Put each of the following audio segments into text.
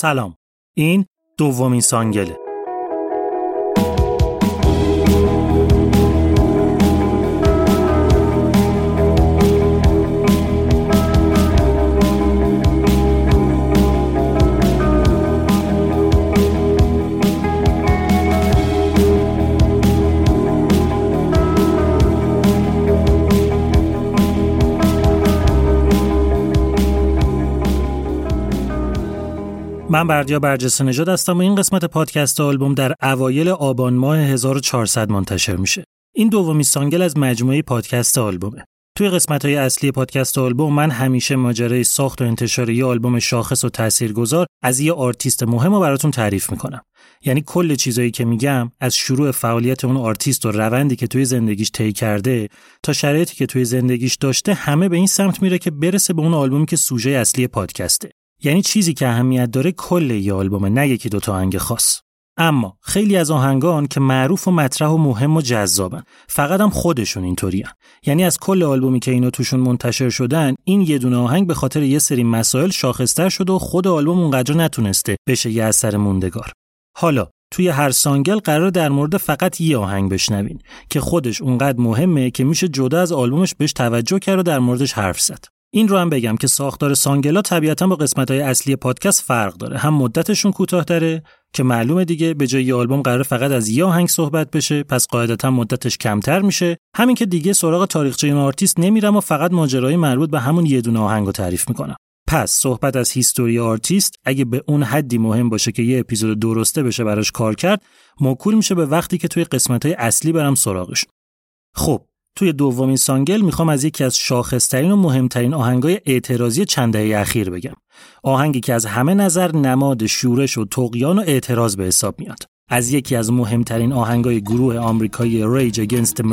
سلام. این دومین سانگله. من بردیا برجسته نژاد هستم و این قسمت پادکست آلبوم در اوایل آبان ماه 1400 منتشر میشه. این دومین سانگل از مجموعه پادکست آلبومه. توی قسمت های اصلی پادکست آلبوم من همیشه ماجرای ساخت و انتشار یه آلبوم شاخص و تاثیرگذار از یه آرتیست مهم رو براتون تعریف می‌کنم. یعنی کل چیزایی که میگم از شروع فعالیت اون آرتیست و روندی که توی زندگیش طی کرده تا شرایطی که توی زندگیش داشته همه به این سمت میره که برسه به اون آلبومی که سوژه اصلی پادکسته. یعنی چیزی که اهمیت داره کل یه آلبومه نه یکی دوتا آهنگ خاص. اما خیلی از آهنگان که معروف و مطرح و مهم و جذابن فقط هم خودشون اینطورین یعنی از کل آلبومی که اینا توشون منتشر شدن این یه دونه آهنگ به خاطر یه سری مسائل شاخصتر شده و خود آلبوم اونقدر نتونسته بشه یه اثر موندگار. حالا توی هر سانگل قرار در مورد فقط یه آهنگ بشنوین که خودش اونقدر مهمه که میشه جدا از آلبومش بهش توجه کرد و در موردش حرف زد. این رو هم بگم که ساختار سانگلا طبیعتا با قسمت های اصلی پادکست فرق داره. هم مدتشون کوتاه‌تره که معلومه دیگه به جای یه آلبوم قرار فقط از یه آهنگ صحبت بشه پس قاعدتا مدتش کمتر میشه. همین که دیگه سراغ تاریخچه این آرتیست نمیرم و فقط ماجرای مربوط به همون یه دونه آهنگ رو تعریف می‌کنم. پس صحبت از history artist اگه به اون حدی مهم باشه که یه اپیزود درسته بشه براش کار کرد موکول میشه به وقتی که توی قسمت های اصلی برم سراغش. خب توی دومین سانگل می‌خوام از یکی از شاخصترین و مهمترین آهنگای اعتراضی چند دهه اخیر بگم. آهنگی که از همه نظر نماد شورش و تقیان و اعتراض به حساب میاد. از یکی از مهمترین آهنگای گروه آمریکایی Rage Against the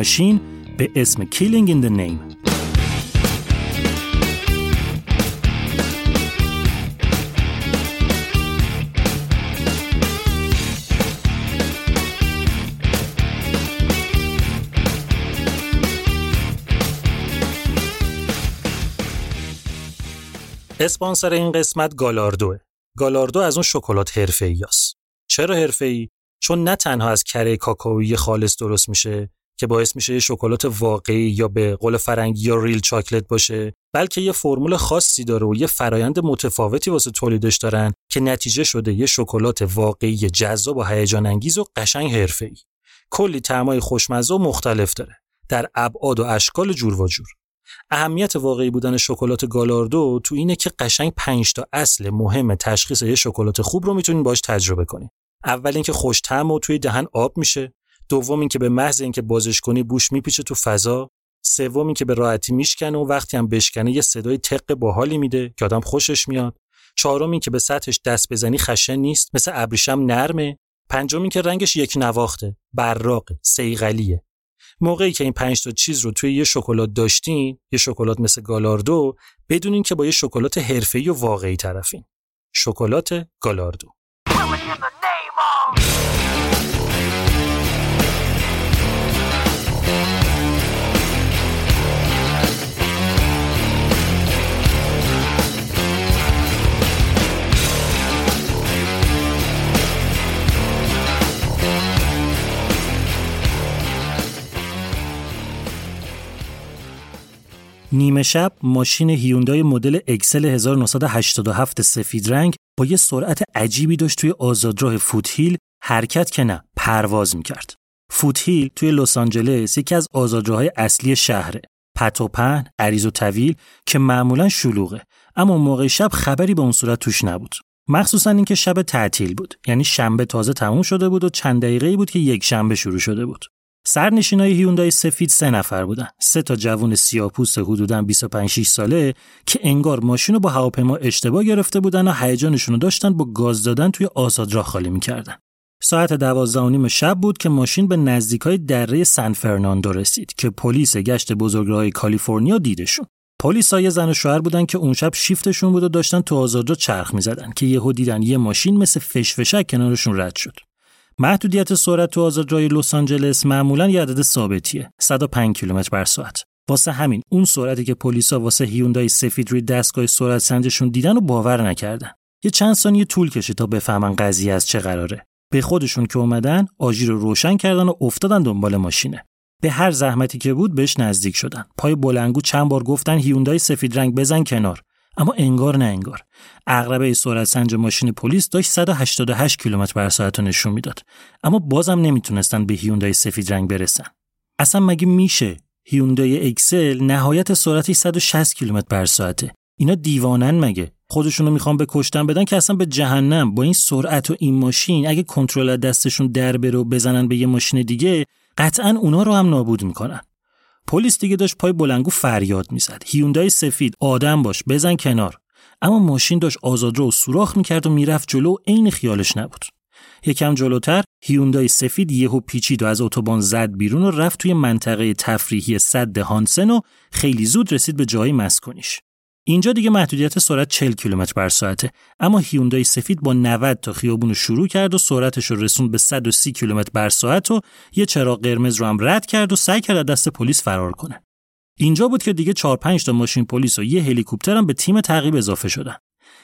به اسم Killing in the Name. اسپانسر این قسمت گالاردوه. گالاردو از اون شکلات حرفه‌ای است. چرا حرفه‌ای؟ چون نه تنها از کره کاکائویی خالص درست میشه که باعث میشه یه شکلات واقعی یا به قول فرنگی یا ریل چاکلت باشه بلکه یه فرمول خاصی داره و یه فرایند متفاوتی واسه تولیدش دارن که نتیجه شده یه شکلات واقعی جذاب و هیجان انگیز و قشنگ حرفه‌ای کلی طعمای خوشمزه و مختلف داره در ابعاد و اشکال جور و جور اهمیت واقعی بودن شکلات گالاردو تو اینه که قشنگ 5 تا اصل مهم تشخیص یه شکلات خوب رو می‌تونین باش تجربه کنین. اول اینکه خوش طعم و توی دهن آب میشه، دوم اینکه به محض اینکه بازش کنی بوش میپیچه تو فضا، سوم اینکه به راحتی میشکنه و وقتی هم بشکنه یه صدای تق باحالی میده که آدم خوشش میاد. چهارم اینکه به سطحش دست بزنی خشن نیست، مثل ابریشم نرمه. پنجم اینکه رنگش یک نواخته، براق، سیغلیه. موقعی که این پنج تا چیز رو توی یه شکلات داشتین یه شکلات مثل گالاردو بدونین که با یه شکلات حرفه‌ای و واقعی طرفین. شکلات گالاردو. نیمه شب ماشین هیوندای مدل اکسل 1987 سفید رنگ با یه سرعت عجیبی داشت توی آزادراه فوتهیل حرکت که نه پرواز می‌کرد. فوتهیل توی لس آنجلس یکی از آزادراهای اصلی شهره. پت و پهن، عریض و طویل که معمولا شلوغه اما موقع شب خبری به اون صورت توش نبود. مخصوصا اینکه شب تعطیل بود یعنی شنبه تازه تموم شده بود و چند دقیقه بود که یک شنبه شروع شده بود سرنشینای هیوندای سفید سه نفر بودن. سه تا جوون سیاپوست حدوداً 25 6 ساله که انگار ماشین رو با هواپیما اشتباه گرفته بودن و هیجانشون رو داشتن با گاز دادن توی آزاد راه خالی می‌کردن. ساعت دوازده و نیم شب بود که ماشین به نزدیکای دره سن فرناندو رسید که پلیس گشت بزرگراهای کالیفرنیا دیدشون. پلیس یه زن و شوهر بودن که اون شب شیفتشون بود و داشتن تو آزادراه چرخ می‌زدن که یهو دیدن یه ماشین مثل فشفشک کنارشون رد شد. محدودیت سرعت تو آزادراه لس آنجلس معمولا یه عدد ثابتیه. 105 کیلومتر بر ساعت. واسه همین اون سرعتی که پلیسا واسه هیوندای سفید روی دستگاه سرعت سنجشون دیدن و باور نکردن. یه چند ثانیه طول کشید تا بفهمن قضیه از چه قراره. به خودشون که اومدن آژیر رو روشن کردن و افتادن دنبال ماشینه. به هر زحمتی که بود بهش نزدیک شدن. پای بلنگو چند بار گفتن هیوندای سفید رنگ بزن کنار. اما انگار نه انگار. عقربه سرعت سنج ماشین پلیس داشت 188 کیلومتر بر ساعت نشون می‌داد. اما بازم نمی‌تونستن به هیوندای سفید رنگ برسن. اصلا مگه میشه هیوندای اکسل نهایت سرعتی 160 کیلومتر بر ساعته؟ اینا دیوانن مگه؟ خودشونو می‌خوان به کشتن بدن که اصلا به جهنم. با این سرعت و این ماشین اگه کنترل دستشون در بره و بزنن به یه ماشین دیگه قطعا اونا رو هم نابود می‌کنن. پلیس دیگه داشت پای بلنگو فریاد می‌زد. هیوندای سفید آدم باش بزن کنار. اما ماشین داشت آزادرو و سوراخ می‌کرد و می‌رفت جلو و عین خیالش نبود. یکم جلوتر هیوندای سفید یهو پیچید و از اتوبان زد بیرون و رفت توی منطقه تفریحی صد هانسن و خیلی زود رسید به جای مسکنیش اینجا دیگه محدودیت سرعت 40 کیلومتر بر ساعته. اما هیوندای سفید با 90 تا خیابون رو شروع کرد و سرعتش رو رسوند به 130 کیلومتر بر ساعت و یه چراغ قرمز رو هم رد کرد و سعی کرد دست پلیس فرار کنه. اینجا بود که دیگه 4 5 تا ماشین پلیس و یه هلیکوپتر هم به تیم تعقیب اضافه شدن.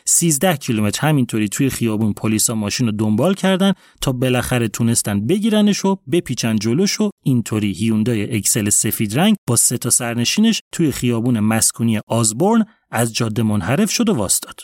13 کیلومتر همینطوری توی خیابون پلیسا ماشین رو دنبال کردن تا بالاخره تونستن بگیرنش و بپیچن جلوش و اینطوری هیوندای اکسل سفید رنگ با سه تا سرنشینش توی خیابون مسکونی آزبورن از جاده منحرف شد و واستاد.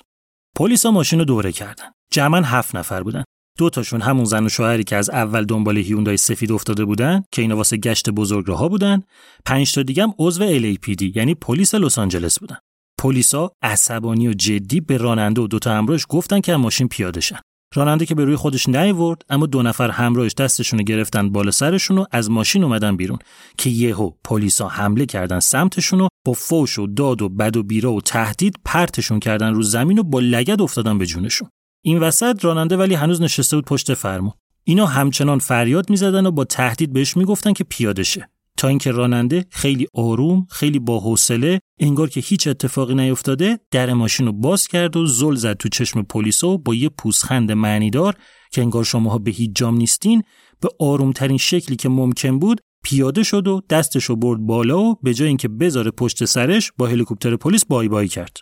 پلیسا ماشین رو دوره کردن. جمعا هفت نفر بودن. دو تاشون همون زن و شوهری که از اول دنبال هیوندای سفید افتاده بودن که اینا واسه گشت بزرگراها بودن پنج تا دیگه هم عضو LAPD یعنی پلیس لس آنجلس بودن پلیسا عصبانی و جدی به راننده و دوتا همراهش گفتن که ماشین پیاده شن راننده که به روی خودش نیورد اما دو نفر همراهش دستشون گرفتن بالا سرشون و از ماشین اومدن بیرون که یهو پلیسا حمله کردن سمتشون و با فوش و داد و بد و بیرا و تهدید پرتشون کردن رو زمین و با لگد افتادن به جونشون. این وسط راننده ولی هنوز نشسته بود پشت فرمون. اینا همچنان فریاد می‌زدن و با تهدید بهش می‌گفتن که پیاده شه تا اینکه راننده خیلی آروم خیلی با حوصله انگار که هیچ اتفاقی نیفتاده در ماشین رو باز کرد و زل زد تو چشم پلیس و با یه پوزخند معنیدار که انگار شماها به هیچ جام نیستین. به آرومترین شکلی که ممکن بود پیاده شد و دستش رو برد بالا و به جای اینکه بذاره پشت سرش با هلیکوپتر پلیس بای بای کرد.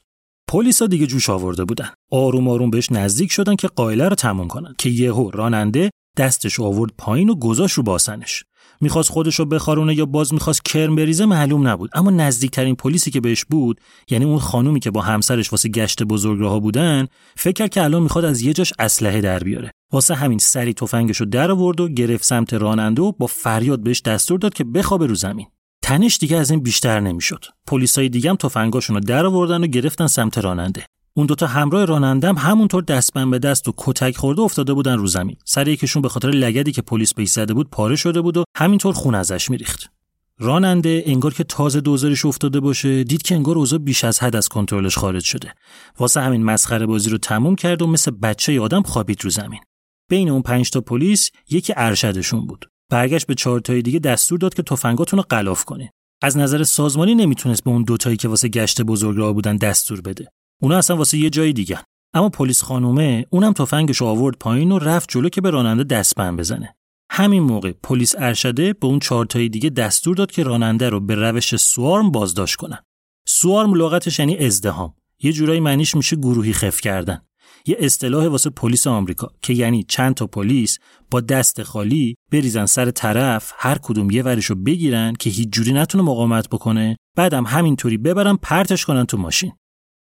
پلیسا دیگه جوش آورده بودن. آروم آروم بهش نزدیک شدن که قائله رو تموم کنن. که یهو راننده دستش آورد پایین و گذاشت رو باسنش. می‌خواست خودش رو بخارونه یا باز می‌خواست کرم بریزه معلوم نبود. اما نزدیکترین پلیسی که بهش بود یعنی اون خانومی که با همسرش واسه گشت بزرگراها بودن فکر که الان می‌خواد از یه جاش اسلحه در بیاره. واسه همین سری تفنگش رو در آورد و گرفت سمت راننده و با فریاد بهش دستور داد که بخوابه رو زمین. تنش دیگه از این بیشتر نمی‌شد. پلیسای دیگه هم تفنگاشون در آوردن و گرفتن سمت راننده. اون دوتا همراه رانندم همونطور دستبند به دست و کتک خورده افتاده بودن رو زمین. سر یکشون به خاطر لگدی که پلیس بهش زده بود پاره شده بود و همینطور خون ازش میریخت. راننده انگار که تازه دوزارش افتاده باشه دید که انگار اوضاع بیش از حد از کنترلش خارج شده. واسه همین مسخره بازی رو تموم کرد و مثل بچه آدم خوابید رو زمین. بین اون پنج تا پلیس یکی ارشدشون بود. برگشت به چهارتای دیگه دستور داد که تفنگاتون رو غلاف کنین از نظر سازمانی نمی‌تونست به اون دوتایی که واسه گشت بزرگراه بودن دستور بده. اونا اصلا واسه یه جای دیگه. اما پلیس خانومه اونم تفنگش آورد پایین و رفت جلو که به راننده دستبند بزنه. همین موقع پلیس ارشده به اون چهارتای دیگه دستور داد که راننده رو به روش سوارم بازداشت کنن. سوارم لغتش یعنی ازدهام یه جورایی معنیش میشه گروهی خف کردن. یه اصطلاح واسه پلیس آمریکا که یعنی چند تا پلیس با دست خالی بریزن سر طرف هر کدوم یه ورشو بگیرن که هیچ جوری نتونه مقاومت بکنه. بعدم همینطوری ببرن پرتش کنن تو ماشین.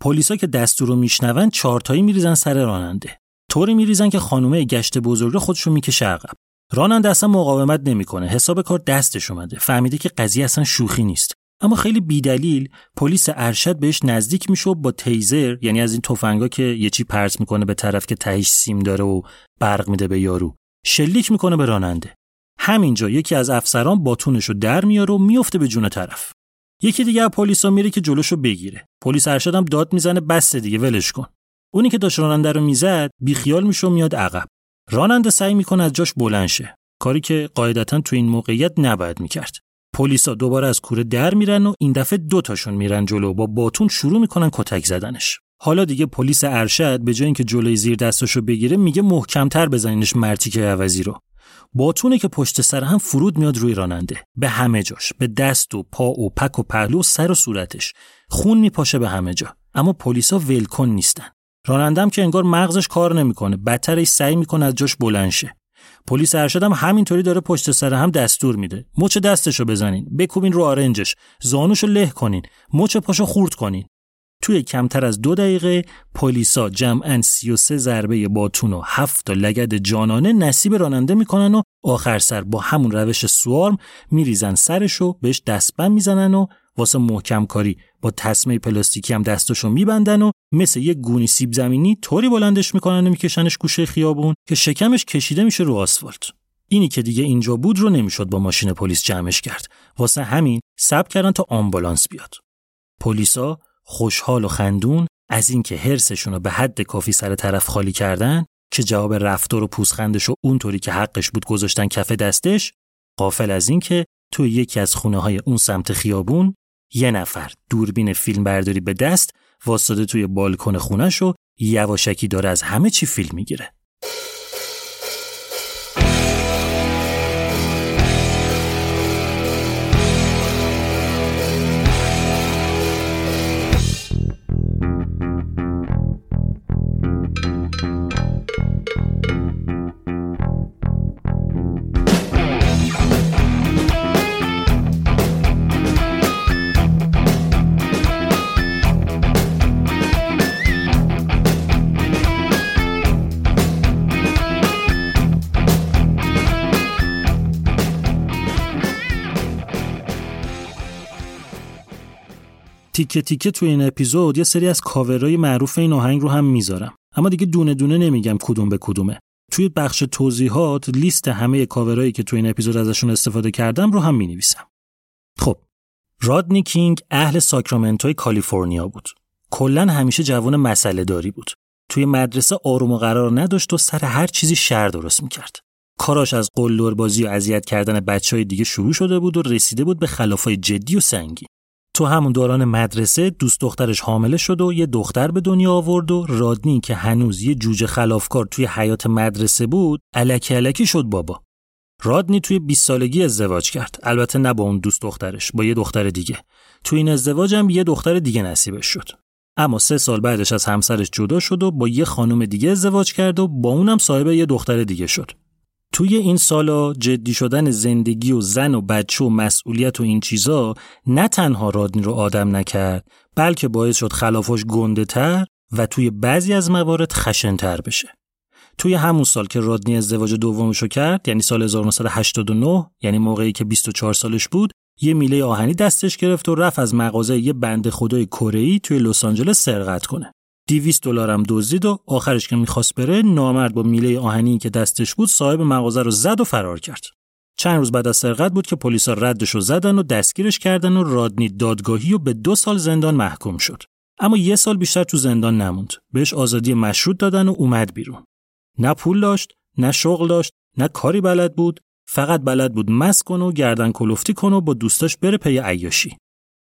پلیسا که دستور رو میشنون چهارتایی میریزن سر راننده. طوری میریزن که خانومه گشت بزرگ خودشو می‌کشه عقب. راننده اصلا مقاومت نمی‌کنه. حساب کار دستش اومده. فهمیده که قضیه اصلا شوخی نیست. اما خیلی بیدلیل پلیس ارشد بهش نزدیک میشه و با تیزر یعنی از این تفنگا که یه چی پرت می‌کنه به طرف که تهش سیم داره و برق میده به یارو شلیک می‌کنه به راننده. همینجا یکی از افسران باتونش رو در میاره و میفته به جون طرف. یکی دیگه پلیسا میره که جلوشو بگیره. پلیس ارشد هم داد می‌زنه بس دیگه ولش کن. اونی که داشت راننده رو می‌زد بیخیال میشه و میاد عقب. راننده سعی می‌کنه از جاش بلند شه. کاری که قاعدتا تو این موقعیت نباید می‌کرد. پلیسا دوباره از کوره در میرن و این دفعه دو تاشون میرن جلو. با باتون شروع می‌کنن کتک زدنش. حالا دیگه پلیس ارشد به جای اینکه جلوی زیر دستشو بگیره میگه محکمتر بزنینش مرتیکه عوضی رو. باتونه که پشت سر هم فرود میاد روی راننده. به همه جاش به دست و پا و پک و پهلو و سر و صورتش. خون میپاشه به همه جا. اما پلیسا ولکن نیستن. رانندم که انگار مغزش کار نمی‌کنه. بدترش سعی می‌کنه از جاش بلند شه. پلیس ارشد هم همینطوری داره پشت سر هم دستور میده. مچ دستشو بزنین. بکوبین رو آرنجش. زانوشو له کنین. مچ پاشو خورد کنین. توی کمتر از دو دقیقه پلیسا جمعا 33 ضربه باتون و هفت تا لگد جانانه نصیب راننده می‌کنن و آخر سر با همون روش سوارم میریزن سرشو بهش دستبند می‌زنن و واسه محکم کاری با تسمه پلاستیکی هم دستشو میبندن و مثل یه گونی سیب زمینی طوری بلندش می‌کنن و میکشنش گوشه خیابون که شکمش کشیده میشه رو آسفالت. اینی که دیگه اینجا بود رو نمی‌شد با ماشین پلیس جمعش کرد. واسه همین صبر کردن تا آمبولانس بیاد. پلیسا خوشحال و خندون از اینکه حرصشون رو به حد کافی سر طرف خالی کردن که جواب رفتار و پوزخندش و اونطوری که حقش بود گذاشتن کف دستش قافل از اینکه توی یکی از خونه های اون سمت خیابون یه نفر دوربین فیلم برداری به دست واسطه توی بالکن خونش و یواشکی داره از همه چی فیلم می‌گیره. تیکه تیکه توی این اپیزود یه سری از کاورهای معروف این آهنگ رو هم می‌ذارم. اما دیگه دونه دونه نمیگم کدوم به کدومه. توی بخش توضیحات لیست همه کاورهایی که توی این اپیزود ازشون استفاده کردم رو هم می‌نویسم. خب رادنی کینگ اهل ساکرامنتوی کالیفرنیا بود. کلا همیشه جوان مسئله داری بود. توی مدرسه آروم و قرار نداشت و سر هر چیزی شر درست می‌کرد. کاراش از قلدر بازی و اذیت کردن بچه های دیگه شروع شده بود و رسیده بود به خلافای جدی و سنگین. تو همون دوران مدرسه دوست دخترش حامله شد و یه دختر به دنیا آورد و رادنی که هنوز یه جوجه خلافکار توی حیات مدرسه بود علکی علکی شد بابا. رادنی توی 20 سالگی ازدواج کرد. البته نه با اون دوست دخترش با یه دختر دیگه. توی این ازدواج هم یه دختر دیگه نصیبش شد. اما سه سال بعدش از همسرش جدا شد و با یه خانم دیگه ازدواج کرد و با اونم صاحب یه دختر دیگه شد. توی این سالا جدی شدن زندگی و زن و بچه و مسئولیت و این چیزا نه تنها رادنی رو آدم نکرد بلکه باعث شد خلافاش گنده تر و توی بعضی از موارد خشنتر بشه. توی همون سال که رادنی ازدواج دومشو کرد یعنی سال 1989 یعنی موقعی که 24 سالش بود یه میله آهنی دستش گرفت و رفت از مغازه یه بند خدای کره توی لس آنجلس سرقت کنه. 200 دلارم دزدید و آخرش که می‌خواست بره نامرد با میله آهنی که دستش بود صاحب مغازه رو زد و فرار کرد. چند روز بعد از سرقت بود که پلیسا ردش رو زدن و دستگیرش کردن و رادنی دادگاهی و به دو سال زندان محکوم شد. اما یه سال بیشتر تو زندان نموند. بهش آزادی مشروط دادن و اومد بیرون. نه پول داشت، نه شغل داشت، نه کاری بلد بود، فقط بلد بود مس کنه و گردن کلفتی کنه و با دوستاش بره پی عیاشی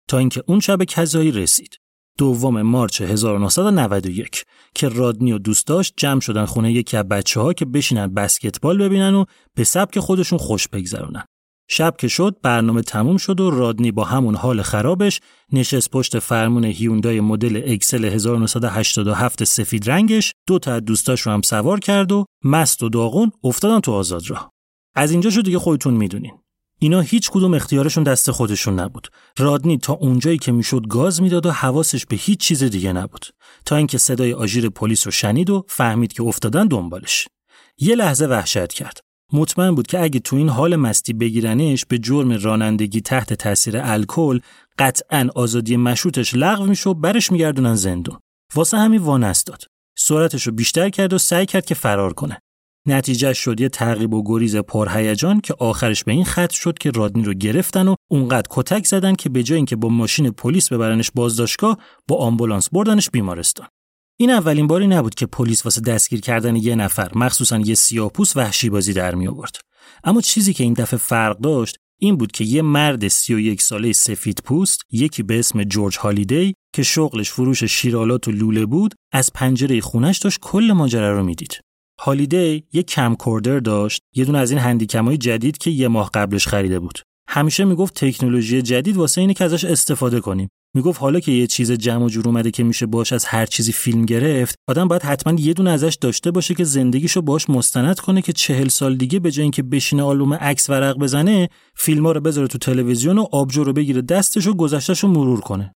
تا اینکه اون شب کذایی رسید دوم مارچ 1991 که رادنی و دوستاش جمع شدن خونه یکی از بچه ها که بشینن بسکتبال ببینن و به سبک خودشون خوش بگذرونن. شب که شد برنامه تموم شد و رادنی با همون حال خرابش نشست پشت فرمون هیوندای مدل اکسل 1987 سفید رنگش دو تا دوستاش رو هم سوار کرد و مست و داغون افتادن تو آزاد راه. از اینجا شد دیگه خودتون می‌دونین. اینا هیچ کدوم اختیارشون دست خودشون نبود. رادنی تا اونجایی که می‌شد گاز می‌داد و حواسش به هیچ چیز دیگه نبود. تا اینکه صدای آژیر پلیس رو شنید و فهمید که افتادن دنبالش. یه لحظه وحشت کرد. مطمئن بود که اگه تو این حال مستی بگیرنش به جرم رانندگی تحت تاثیر الکل قطعا آزادی مشروطش لغو میشه و برش میگردونن زندون. واسه همین وانست داد. سرعتش رو بیشتر کرد و سعی کرد که فرار کنه. نتیجه شد یه تعقیب و گریز پرهیجان که آخرش به این خط شد که رادنی رو گرفتن و اونقدر کتک زدن که به جای اینکه با ماشین پلیس ببرنش بازداشتگاه با آمبولانس بردنش بیمارستان. این اولین باری نبود که پلیس واسه دستگیر کردن یه نفر مخصوصا یه سیاپوس وحشی بازی در می آورد. اما چیزی که این دفعه فرق داشت این بود که یه مرد 31 ساله سفید پوست یکی به اسم جورج هالیدی که شغلش فروش شیرالات و لوله بود از پنجره خونش داشت کل ماجرا رو می‌دید. هالیدی یه کمکوردر داشت یه دونه از این هندیکمای جدید که یه ماه قبلش خریده بود. همیشه می‌گفت تکنولوژی جدید واسه اینه که ازش استفاده کنیم. می‌گفت حالا که یه چیز جمع و جور اومده که میشه باش از هر چیزی فیلم گرفت آدم باید حتما یه دونه ازش داشته باشه که زندگیشو باش مستند کنه که چهل سال دیگه به جای اینکه بشینه آلبوم عکس ورق بزنه فیلم‌ها رو بذاره تو تلویزیون و آبجو رو بگیره دستش و گذشتهش مرور کنه.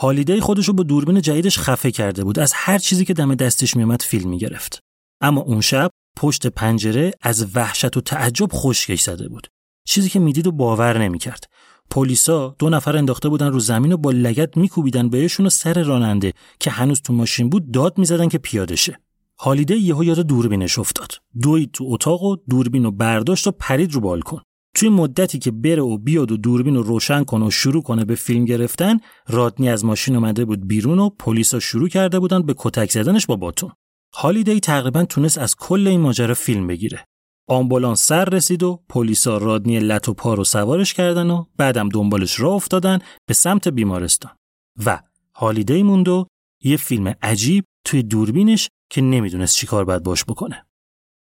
هالیدی خودشو با دوربین جدیدش خفه کرده بود از هر چیزی که دم دستش میومد فیلم می‌گرفت. اما اون شب پشت پنجره از وحشت و تعجب خشکش زده بود. چیزی که می‌دید و باور نمی‌کرد. پلیسا دو نفر انداخته بودن رو زمین و با لگت میکوبیدن بهشون و سر راننده که هنوز تو ماشین بود داد می‌زدن که پیاده شه. هالیده یهو یاد دوربینش افتاد. دوید تو اتاق و دوربین رو برداشت و پرید رو بالکن. توی مدتی که بره و بیاد و دوربین رو روشن کنه و شروع کنه به فیلم گرفتن رادنی از ماشین اومده بود بیرون و پلیسا شروع کرده بودن به کتک زدنش با باتون. هالیدی تقریبا تونست از کل این ماجرا فیلم بگیره. آمبولانس سر رسید و پلیسا رادنی لط و پا سوارش کردن و بعدم دنبالش راه افتادن به سمت بیمارستان. و هالیدی موند و یه فیلم عجیب توی دوربینش که نمی‌دونست چیکار باید باش بکنه.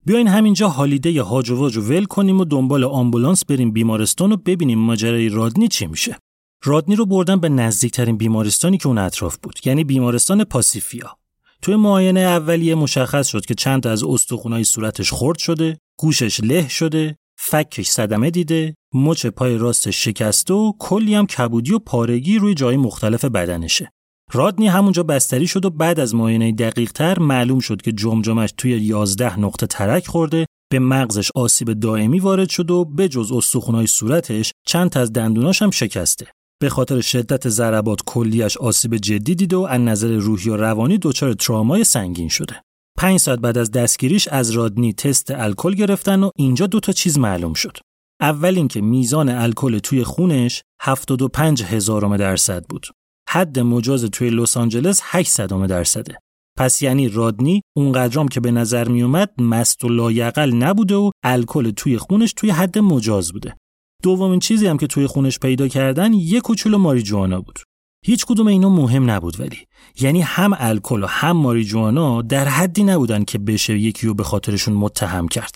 بیاین همینجا هالیدی هاج و واج ول کنیم و دنبال آمبولانس بریم بیمارستان و ببینیم ماجرای رادنی چی میشه. رادنی رو بردن به نزدیکترین بیمارستانی که اون اطراف بود یعنی بیمارستان پاسیفیا توی معاینه اولیه مشخص شد که چند تا از استخونای صورتش خرد شده، گوشش له شده، فکش صدمه دیده، مچ پای راستش شکسته و کلی هم کبودی و پارگی روی جای مختلف بدنشه. رادنی همونجا بستری شد و بعد از معاینه دقیق تر معلوم شد که جمجمش توی 11 نقطه ترک خورده به مغزش آسیب دائمی وارد شد و به جز استخونای صورتش چند تا از دندوناش هم شکسته. به خاطر شدت ضربات کلیش آسیب جدی دیده و از نظر روحی و روانی دچار ترامای سنگین شده. پنج ساعت بعد از دستگیریش از رادنی تست الکل گرفتن و اینجا دو تا چیز معلوم شد. اول اینکه میزان الکل توی خونش 75 هزارم درصد بود. حد مجاز توی لس آنجلس 800 درصده. پس یعنی رادنی اونقدرام که به نظر می اومد مست و لایقل نبوده و الکل توی خونش توی حد مجاز بوده. دومین چیزی هم که توی خونش پیدا کردن یه کوچولو ماریجوانا بود. هیچ کدوم اینا مهم نبود ولی یعنی هم الکل و هم ماریجوانا در حدی نبودن که بشه یکی رو به خاطرشون متهم کرد.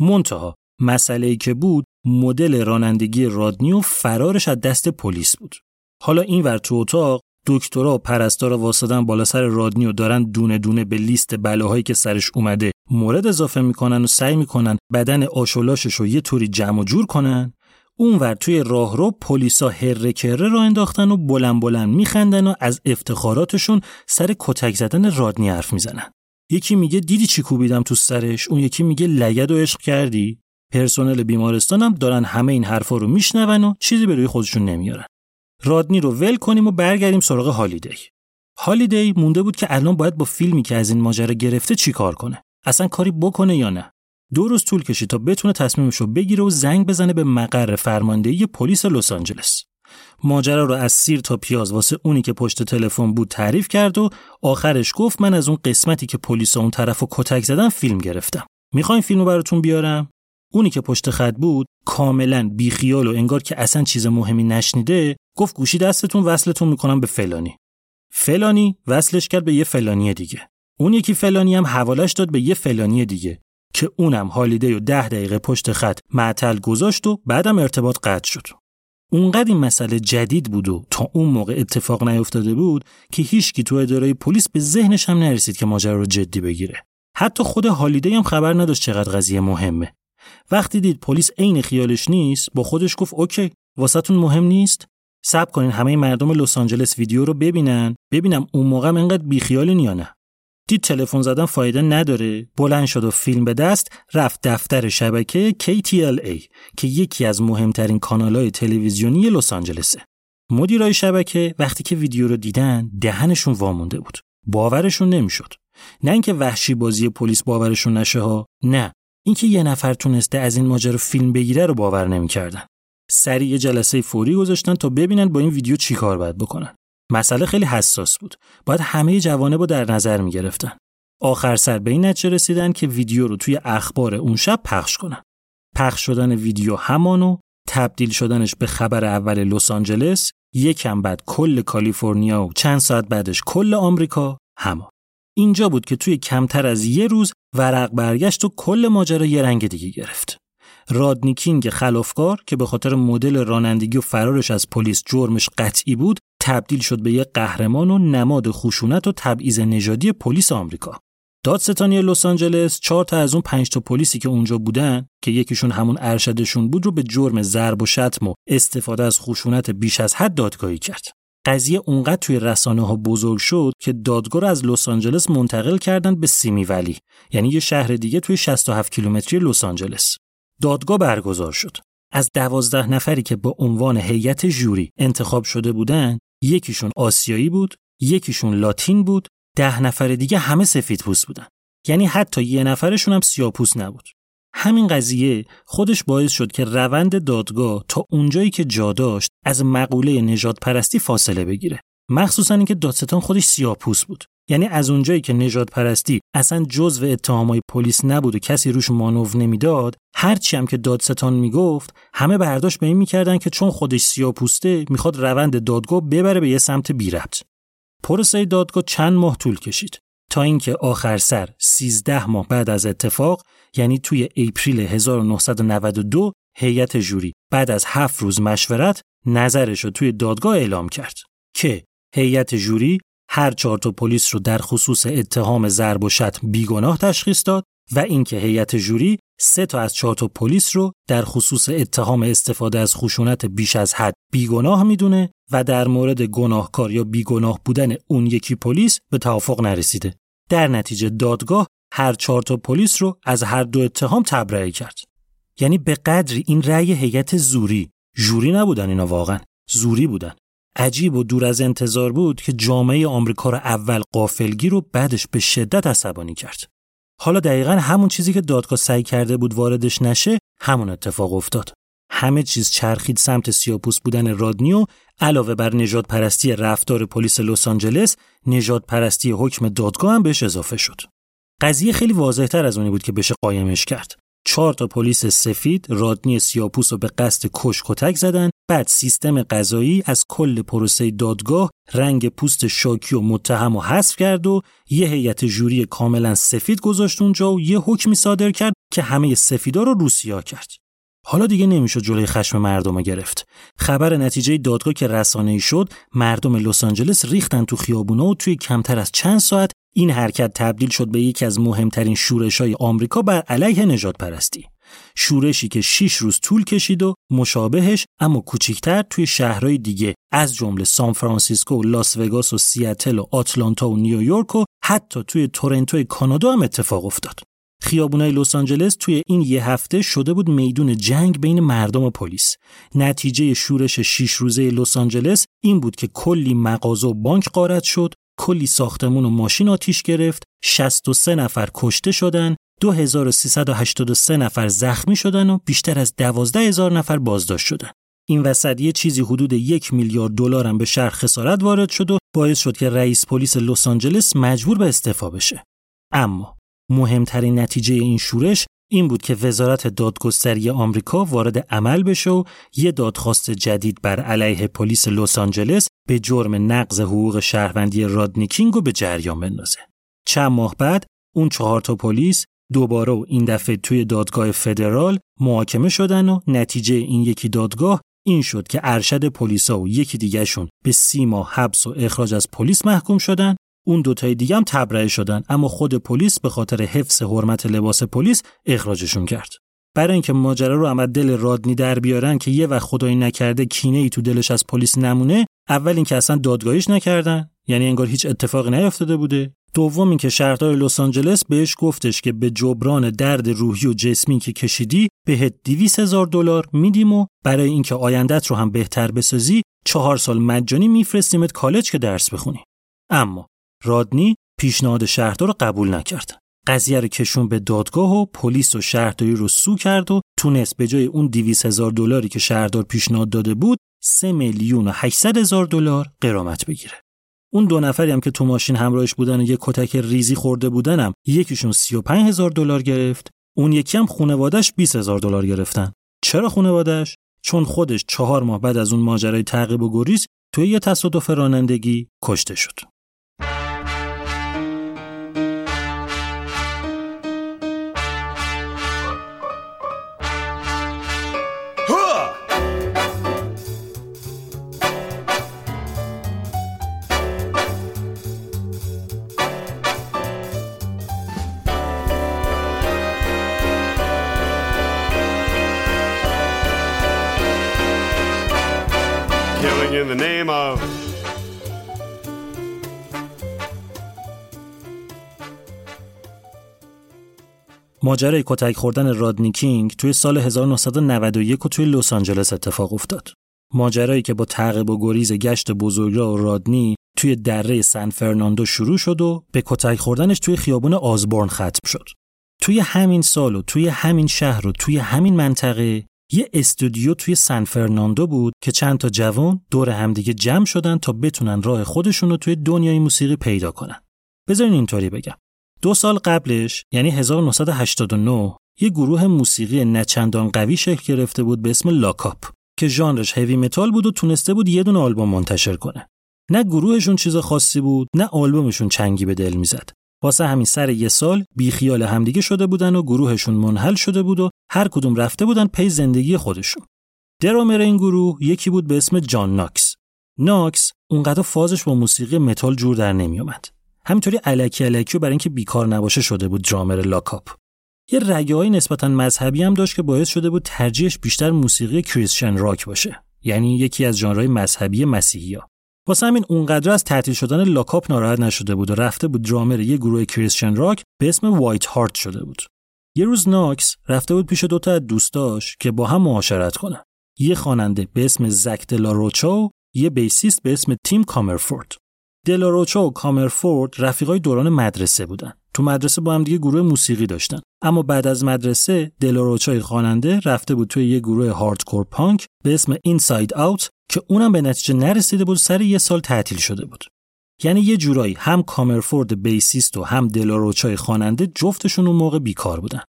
منتها مسئله که بود مدل رانندگی رادنی و فرارش از دست پلیس بود. حالا این ور تو اتاق دکترا و پرستارا واسدن بالا سر رادنی دارن دونه دونه به لیست بلاهایی که سرش اومده مورد اضافه می‌کنن و سعی می‌کنن بدن آشولاشش رو یه طوری جمع و جور کنن اونور توی راهرو پلیسا هر کره را انداختن و بلند بلند میخندن و از افتخاراتشون سر کتک زدن رادنی حرف می‌زنن. یکی میگه دیدی چی کوبیدم تو سرش؟ اون یکی میگه لگد و عشق کردی؟ پرسنل بیمارستانم دارن همه این حرفا رو میشنون و چیزی به روی خودشون نمیارن. رادنی رو ول کنیم و برگردیم سراغ هالیدی. هالیدی مونده بود که الان باید با فیلمی که از این ماجرا گرفته چیکار کنه؟ اصلا کاری بکنه یا نه؟ دو روز طول کشید تا بتونه تصمیمش رو بگیره و زنگ بزنه به مقر فرماندهی پلیس لس آنجلس. ماجرا رو از سیر تا پیاز واسه اونی که پشت تلفن بود تعریف کرد و آخرش گفت من از اون قسمتی که پلیس اون طرف و کتک زدن فیلم گرفتم. می‌خواین فیلمو براتون بیارم؟ اونی که پشت خط بود کاملا بیخیال و انگار که اصلا چیز مهمی نشنیده گفت گوشی دستتون وصلتون می‌کنم به فلانی فلانی وصلش کرد به یه فلانی دیگه اون یکی فلانی هم حوالش داد به یه فلانی دیگه که اونم هالیده و ده دقیقه پشت خط معطل گذاشت و بعدم ارتباط قطع شد. اونقدر این مسئله جدید بود و تا اون موقع اتفاق نیفتاده بود که هیچکی تو اداره پلیس به ذهنش هم نرسید که ماجرا رو جدی بگیره. حتی خود هالیده هم خبر نداشت چقدر قضیه مهمه. وقتی دید پلیس عین خیالش نیست با خودش گفت اوکی واسهتون مهم نیست. صبر کنین همه مردم لس آنجلس ویدیو رو ببینن. ببینم اون موقع انقدر بیخیالین یا نه. دید تلفن زدن فایده نداره. بلند شد و فیلم به دست رفت دفتر شبکه KTLA که یکی از مهمترین کانالهای تلویزیونی لس آنجلسه. مدیرای شبکه وقتی که ویدیو رو دیدن دهنشون وامونده بود. باورشون نمی‌شد. نه اینکه وحشی بازی پلیس باورشون نشه ها نه. اینکه یه نفر تونسته از این ماجرا فیلم بگیره رو باور نمی‌کردن. سریع جلسه فوری گذاشتن تا ببینن با این ویدیو چی کار باید بکنن. مسئله خیلی حساس بود. باید همه جوانه با در نظر می گرفتن. آخر سر به این نتیجه رسیدن که ویدیو رو توی اخبار اون شب پخش کنن. پخش شدن ویدیو همانو تبدیل شدنش به خبر اول لس آنجلس یکم بعد کل کالیفرنیا و چند ساعت بعدش کل آمریکا همان. اینجا بود که توی کمتر از یه روز ورق برگشت و کل ماجرا یه رنگ دیگه گرفت. رادنی کینگ خلافکار که به خاطر مدل رانندگی و فرارش از پلیس جرمش قطعی بود تبدیل شد به یک قهرمان و نماد خشونت و تبعیض نژادی پلیس آمریکا. دادستانی لس آنجلس چهار تا از اون پنج تا پلیسی که اونجا بودن که یکیشون همون ارشدشون بود رو به جرم ضرب و شتم و استفاده از خشونت بیش از حد دادگاهی کرد. قضیه اونقدر توی رسانه ها بزرگ شد که دادگاه رو از لس آنجلس منتقل کردن به سیمی ولی یعنی یه شهر دیگه توی 67 کیلومتری لس آنجلس. دادگاه برگزار شد. از دوازده نفری که با عنوان هیئت جوری انتخاب شده بودند یکیشون آسیایی بود یکیشون لاتین بود ده نفر دیگه همه سفید پوست بودن. یعنی حتی یه نفرشون هم سیاپوس نبود. همین قضیه خودش باعث شد که روند دادگاه تا اونجایی که جا داشت از مقوله نجات پرستی فاصله بگیره. مخصوصا اینکه دادستان خودش سیاپوس بود. یعنی از اونجایی که نجات پرستی اصلا جزو اتهامای پلیس نبود و کسی روش مانو نمی‌داد هرچی هم که دادستان می‌گفت همه برداشت به این می‌کردن که چون خودش سیاپوسته می‌خواد روند دادگاه ببره به یه سمت بی ربط پروسه دادگاه چند ماه طول کشید. تا اینکه آخر سر 13 ماه بعد از اتفاق یعنی توی اپریل 1992 هیئت جوری بعد از هفت روز مشورت نظرش رو توی دادگاه اعلام کرد. که هیئت جوری هر چهار تا پلیس رو در خصوص اتهام ضرب و شتم بیگناه تشخیص داد و اینکه هیئت جوری سه تا از چهار تا پلیس رو در خصوص اتهام استفاده از خشونت بیش از حد بیگناه می‌دونه و در مورد گناهکار یا بیگناه بودن اون یکی پلیس به توافق نرسیده. در نتیجه دادگاه هر چهار تا پلیس رو از هر دو اتهام تبرئه کرد. یعنی به قدری این رأی هیئت زوری جوری نبودن اینا واقعا زوری بودن عجیب و دور از انتظار بود که جامعه آمریکا رو اول قافلگیر و بعدش به شدت عصبانی کرد. حالا دقیقا همون چیزی که دادگاه سعی کرده بود واردش نشه همون اتفاق افتاد. همه چیز چرخید سمت سیاپوس بودن رادنیو علاوه بر نجات پرستی رفتار پلیس لس آنجلس نجات پرستی حکم دادگاه هم بهش اضافه شد. قضیه خیلی واضحتر از اونی بود که بشه قایمش کرد. چهار تا پلیس سفید رادنی سیاپوس رو به قصد کش کتک زدن بعد سیستم قضایی از کل پروسه دادگاه رنگ پوست شاکی و متهم و حذف کرد و یه هیئت جوری کاملا سفید گذاشت اونجا و یه حکمی صادر کرد که همه سفیدا رو روسیا کرد حالا دیگه نمی‌شد جلوی خشم مردم گرفت. خبر نتیجه دادگاه که رسانه‌ای شد، مردم لس آنجلس ریختن تو خیابونا و توی کمتر از چند ساعت این حرکت تبدیل شد به یکی از مهمترین شورش‌های آمریکا بر علیه نژادپرستی. شورشی که 6 روز طول کشید و مشابهش اما کوچیکتر توی شهرهای دیگه از جمله سان فرانسیسکو و لاس وگاس و سیاتل و آتلانتا و نیویورک و حتی توی تورنتو کانادا هم اتفاق افتاد. خیابونای لس آنجلس توی این یه هفته شده بود میدون جنگ بین مردم و پلیس. نتیجه شورش 6 روزه لس آنجلس این بود که کلی مغازه و بانک غارت شد، کلی ساختمون و ماشین آتیش گرفت 63 نفر کشته شدن 2383 نفر زخمی شدن و بیشتر از 12 هزار نفر بازداشت شدن. این وسط یه چیزی حدود یک میلیارد دلار هم به شهر خسارت وارد شد و باعث شد که رئیس پلیس لس آنجلس مجبور به استعفا بشه. اما مهمترین نتیجه این شورش این بود که وزارت دادگستری آمریکا وارد عمل بشه و یه دادخواست جدید بر علیه پلیس لس آنجلس به جرم نقض حقوق شهروندی رادنی کینگ رو به جریان بندازه. چند ماه بعد اون چهار تا پلیس دوباره و این دفعه توی دادگاه فدرال محاکمه شدن و نتیجه این یکی دادگاه این شد که ارشد پلیسا و یکی دیگهشون به سی ماه حبس و اخراج از پلیس محکوم شدن اون دوتای دیگه هم تبرئه شدن اما خود پلیس به خاطر حفظ حرمت لباس پلیس اخراجشون کرد. برای اینکه ماجرا رو اما دل رادنی در بیارن که یه وقت خدایی نکرده کینه ای تو دلش از پلیس نمونه اول اینکه اصلا دادگاهیش نکردن یعنی انگار هیچ اتفاقی نیفتاده بوده. دوم اینکه شهردار لس آنجلس بهش گفتش که به جبران درد روحی و جسمی که کشیدی بهت 200 هزار دلار میدیم و برای اینکه آیندت رو هم بهتر بسازی چهار سال مجانی میفرستیمت کالج که درس بخونی. اما رادنی پیشنهاد شهردار رو قبول نکرد. قضیه رو کشون به دادگاه و پلیس و شهرداری رو سو کرد و تونست به جای اون 200 هزار دلاری که شهردار پیشنهاد داده بود 3 میلیون و 800 هزار دلار قرامت بگیره. اون دو نفری هم که تو ماشین همراهش بودن و یه کتک ریزی خورده بودنم یکیشون 35 هزار دلار گرفت اون یکی هم خونوادش 20 هزار دلار گرفتن. چرا خونوادش چون خودش چهار ماه بعد از اون ماجرای تعقیب و گریز توی یه تصادف رانندگی کشته شد. In the name of. ماجرای کتک خوردن رادنی کینگ توی سال 1991 و توی لس آنجلس اتفاق افتاد. ماجرایی که با تعقیب و گریز گشت بزرگراه و رادنی توی دره سن فرناندو شروع شد و به کتک خوردنش توی خیابون آزبورن ختم شد. توی همین سال و توی همین شهر و توی همین منطقه یه استودیو توی سن فرناندو بود که چند تا جوان دور همدیگه جمع شدن تا بتونن راه خودشون رو توی دنیای موسیقی پیدا کنن. بذارین اینطوری بگم. دو سال قبلش یعنی 1989 یه گروه موسیقی نه‌چندان قوی شکل گرفته بود به اسم لاکاپ که ژانرش هوی متال بود و تونسته بود یه دونه آلبوم منتشر کنه. نه گروهشون چیز خاصی بود نه آلبومشون چنگی به دل می‌زد. واسه همین سر یه سال بیخیال همدیگه شده بودن و گروهشون منحل شده بود و هر کدوم رفته بودن پی زندگی خودشون. درامر این گروه یکی بود به اسم جان ناکس. ناکس اونقدر فازش با موسیقی متال جور در نمیومد. همینطوری الکی الکی و برای اینکه بیکار نباشه شده بود درامر لاکاپ. یه رگه‌های نسبتا مذهبی هم داشت که باعث شده بود ترجیحش بیشتر موسیقی Christian rock باشه. یعنی یکی از ژانرهای مذهبی مسیحیا. واسه همین اونقدر از تعطیل شدن لاکاپ ناراحت نشده بود و رفته بود درامر یه گروه Christian rock به اسم وایت هارت شده بود. یه روز ناکس رفته بود پیش دوتا از دوستاش که با هم معاشرت کنن. یه خواننده به اسم زک دلاروچو، یه بیسیست به اسم تیم کامرفورد. دلاروچو و کامرفورد رفیقای دوران مدرسه بودن. تو مدرسه با هم دیگه گروه موسیقی داشتن. اما بعد از مدرسه دلاروچوی خواننده رفته بود توی یه گروه هاردکور پانک به اسم اینساید آوت که اونم به نتیجه نرسیده بود سر یه سال تعطیل شده بود. یعنی یه جورایی هم کامرفورد بیسیست و هم دلاروچای خواننده جفتشون اون موقع بیکار بودن.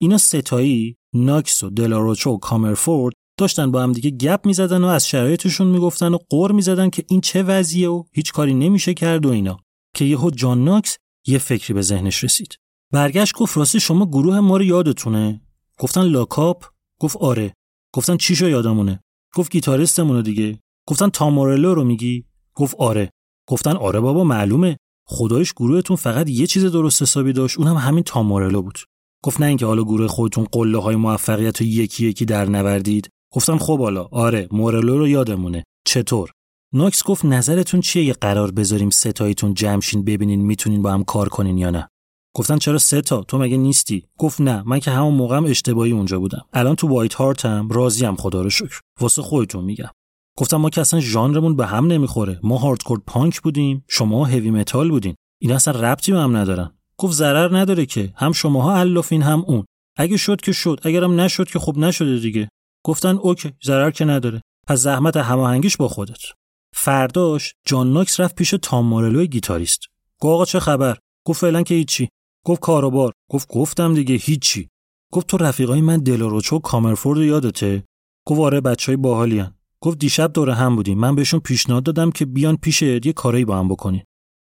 اینا ستایی ناکس و دلاروچو و کامرفورد داشتن با هم دیگه گپ می‌زدن و از شرایطشون می‌گفتن و قور می‌زدن که این چه وضعیه و هیچ کاری نمیشه کرد و اینا که یهو جان ناکس یه فکری به ذهنش رسید. برگشت گفت راستی شما گروه ما رو یادتونه؟ گفتن لاکاپ؟ گفت آره. گفتن چیشو یادمونه؟ گفت گیتاریستمونو دیگه. گفتن تامورلو رو میگی؟ گفت آره. گفتن آره بابا معلومه خدایش گروهتون فقط یه چیز درست حسابی داشت اونم هم همین تامورلو بود گفت نه اینکه حالا گروه خودتون قله های موفقیت رو یکی یکی در نوردید گفتم خب حالا آره مورلو رو یادمونه. چطور؟ نوکس گفت نظرتون چیه یه قرار بذاریم ستاییتون جمشین ببینین می‌تونین با هم کار کنین یا نه؟ گفتن چرا سه تا؟ تو مگه نیستی؟ گفت نه من که همون موقعم اشتباهی اونجا بودم. الان تو وایت هارتم راضیم خدا رو شکر. واسه خودتون میگم. گفتم ما که اصلا ژانرمون به هم نمی‌خوره. ما hardcore punk بودیم شما هوی متال بودین. اینا اصلا ربطی به هم ندارن. گفت ضرر نداره که. هم شماها علافین هم اون. اگه شد که شد اگرم نشد که خب نشده دیگه. گفتن okay ضرر که نداره. پس زحمت هماهنگیش با خودت. فرداش جان ناکس رفت پیش تام مورلو گیتاریست. گفت آقا چه خبر؟ گفت فعلا که هیچی. گفت کاروبار. گفت گفتم دیگه هیچی. گفت تو رفیقای من دلاروچا و کامرفورد یادته؟ گفت آره بچهای باحالی گفت دیشب دور هم بودیم. من بهشون پیشنهاد دادم که بیان پیش یه کاری با هم بکنیم.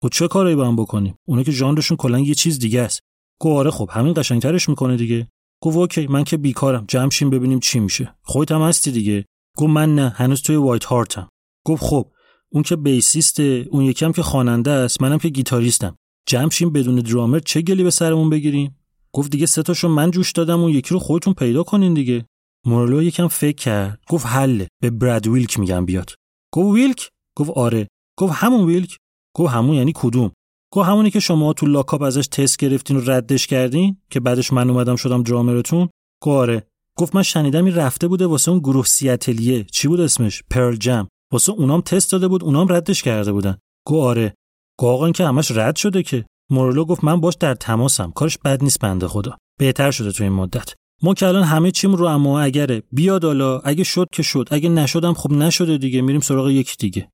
خب چه کاری با هم بکنیم؟ اونا که ژانرشون کلا یه چیز دیگه است. گفت آره خب همین قشنگترش می‌کنه دیگه. گفت اوکی من که بیکارم. جمع شیم ببینیم چی میشه. خودت هم هستی دیگه. گفت من نه هنوز توی وایت هارتم. گفت خب اون که بیسیسته اون یکم که خواننده است منم که گیتاریستم. جمع شیم بدون درامر چه گلی به سرمون بگیریم؟ گفت دیگه سه تاشو من جوش دادم اون یکی رو خودتون پیدا کنین دیگه. مورلو یکم فکر کرد. گفت حله به براد ویلک میگم بیاد. گفت ویلک؟ گفت آره. گفت همون ویلک؟ گفت همون یعنی کدوم؟ گفت همونی که شما تو لاکاپ ازش تست گرفتین و ردش کردین که بعدش من اومدم شدم درامرتون؟ گفت آره. گفت من شنیدم این رفته بوده واسه اون گروه سیاتلیه چی بود اسمش؟ پرل جم. واسه اونام تست داده بود اونام ردش کرده بودن. گفت آره. گفت که همش رد شده که. مورلو گفت من باش در تماسم. کارش بد نیست بنده خدا. بهتر شده تو این مدت. ما که الان همه چیم رو اما اگره. بیاد حالا. اگه شد که شد. اگه نشدم خب نشده دیگه. میریم سراغ یک دیگه.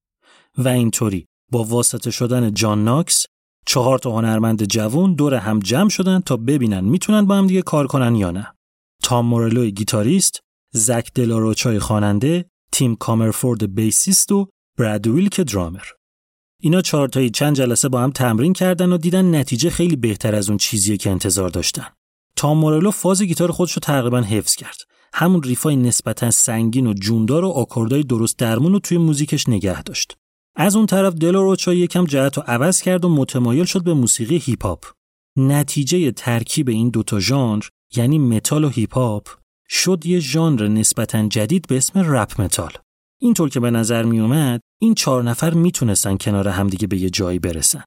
و اینطوری. با واسطه شدن جان ناکس چهار تا هنرمند جوون دور هم جمع شدن تا ببینن می‌تونن با هم دیگه کار کنن یا نه. تام مورلو گیتاریست زک دلاروچای خواننده تیم کامرفورد bassist و براد ویلک درامر. اینا چهارتایی چند جلسه با هم تمرین کردن و دیدن نتیجه خیلی بهتر از اون چیزیه که انتظار داشتن. تام مورلو فاز گیتار خودش رو تقریبا حفظ کرد. همون ریفای نسبتا سنگین و جوندار و آکوردهای درست درمون رو توی موزیکش نگه داشت. از اون طرف دلاروچا یکم جهت رو عوض کرد و متمایل شد به موسیقی هیپ هاپ نتیجه ترکیب این دوتا ژانر یعنی متال و هیپ هاپ شد یه ژانر نسبتا جدید به اسم رپ متال. اینطور که به نظر می اومد این چهار نفر می‌تونستن کنار همدیگه به یه جایی برسن.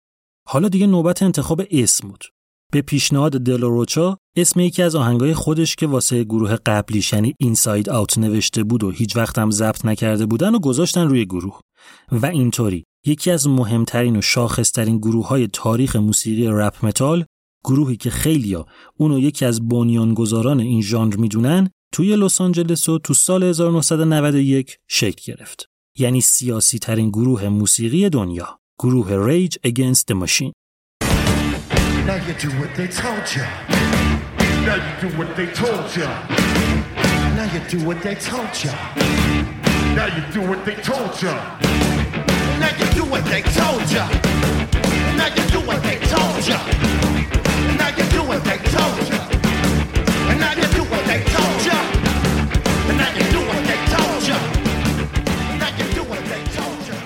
حالا دیگه نوبت انتخاب اسم بود. به پیشنهاد دلاروچا اسم یکی از آهنگای خودش که واسه گروه قبلیش یعنی Inside Out نوشته بود و هیچ وقت هم ضبط نکرده بودن و گذاشتن روی گروه. و اینطوری یکی از مهمترین و شاخصترین گروه های تاریخ موسیقی رپ متال گروهی که خیلیا اونو یکی از بنیانگذاران این ژانر می‌دونن توی لس آنجلس و تو سال 1991 شکل گرفت. یعنی سیاسی ترین گروه موسیقی دنیا گروه Against the Machine. Now you do what they told you. Now you do what they told you. Now you do what they told you. Now you do what they told you. Now you do what they told you. Now you do what they told you. Now you do what they told you. And now you do what they told you. And now you do what they told you. Now you do what they told you.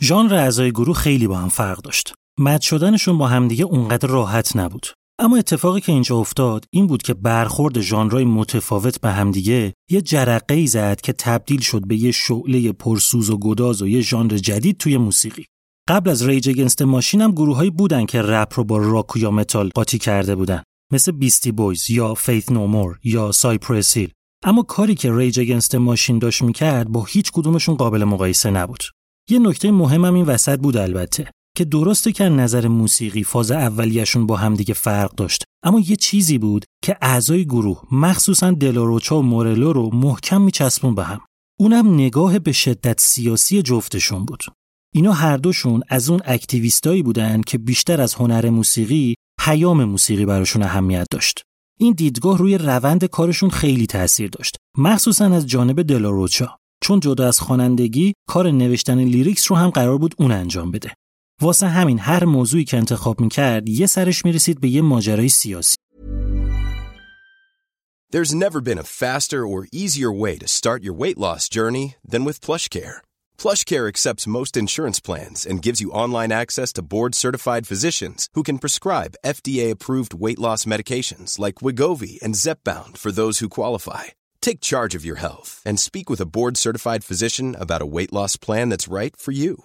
ژانر اعضای گروه خیلی با هم فرق داشت. مد شدنشون با همدیگه اونقدر راحت نبود. اما اتفاقی که اینجا افتاد این بود که برخورد ژانرهای متفاوت به همدیگه یه جرقه ای زد که تبدیل شد به یه شعله پرسوز و گداز و یه ژانر جدید توی موسیقی. قبل از Rage Against the Machine هم گروههایی بودن که رپ رو با راک یا متال قاطی کرده بودن مثل Beastie Boys یا Faith No More یا Cypress Hill اما کاری که Rage Against the Machine داشت می‌کرد با هیچ کدومشون قابل مقایسه نبود. یه نکته مهمم این وسط بود البته که درسته که نظر موسیقی فاز اولیشون با همدیگه فرق داشت اما یه چیزی بود که اعضای گروه مخصوصا دلاروچا و مورلو رو محکم میچسبون به هم. اونم نگاه به شدت سیاسی جفتشون بود. اینا هر دوشون از اون اکتیویستایی بودن که بیشتر از هنر موسیقی پیام موسیقی براشون اهمیت داشت. این دیدگاه روی روند کارشون خیلی تاثیر داشت مخصوصا از جانب دلاروچا. چون جدا از خوانندگی کار نوشتن لیریکس رو هم قرار بود اون انجام بده. واسه همین هر موضوعی که انتخاب میکرد یه سرش میرسید به یه ماجرای سیاسی. There's never been a faster or easier way to start your weight loss journey than with PlushCare. PlushCare accepts most insurance plans and gives you online access to board-certified physicians who can prescribe FDA-approved weight loss medications like Wigovi and Zepbound for those who qualify. Take charge of your health and speak with a board-certified physician about a weight loss plan that's right for you.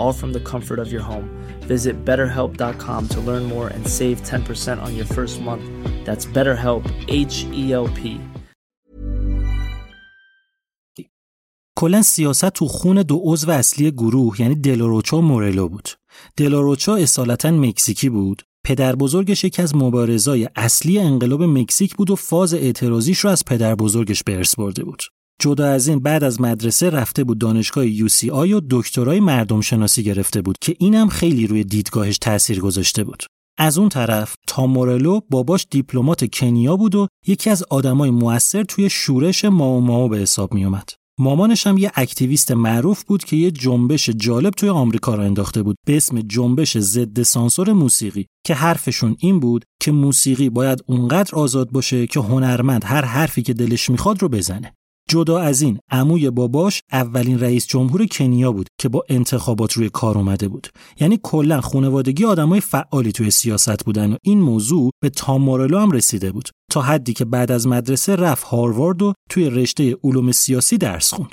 all from the comfort of your home. Visit betterhelp.com to learn more and save 10% on your first month. That's BetterHelp, H E L P. کلا سیاست تو خون دو عضو اصلی گروه یعنی دلاروچا و مورلو بود. دلاروچا اصالتا مکزیکی بود. پدر بزرگش یکی از مبارزای اصلی انقلاب مکزیک بود و فاز اعتراضیش رو از پدر بزرگش به ارث برده بود. جدا از این بعد از مدرسه رفته بود دانشگاه یو سی آی و دکترای مردم شناسی گرفته بود که اینم خیلی روی دیدگاهش تاثیر گذاشته بود. از اون طرف تامورلو باباش دیپلمات کنیا بود و یکی از آدمای موثر توی شورش ماو ماو به حساب می اومد. مامانش هم یه اکتیویست معروف بود که یه جنبش جالب توی آمریکا را انداخته بود به اسم جنبش ضد سانسور موسیقی که حرفشون این بود که موسیقی باید اونقدر آزاد باشه که هنرمند هر حرفی که دلش می‌خواد رو بزنه. جدا از این عموی باباش اولین رئیس جمهور کنیا بود که با انتخابات روی کار اومده بود. یعنی کلا خانوادگی آدمای فعالی توی سیاست بودن و این موضوع به تامورلو هم رسیده بود تا حدی که بعد از مدرسه رفت هاروارد و توی رشته علوم سیاسی درس خوند.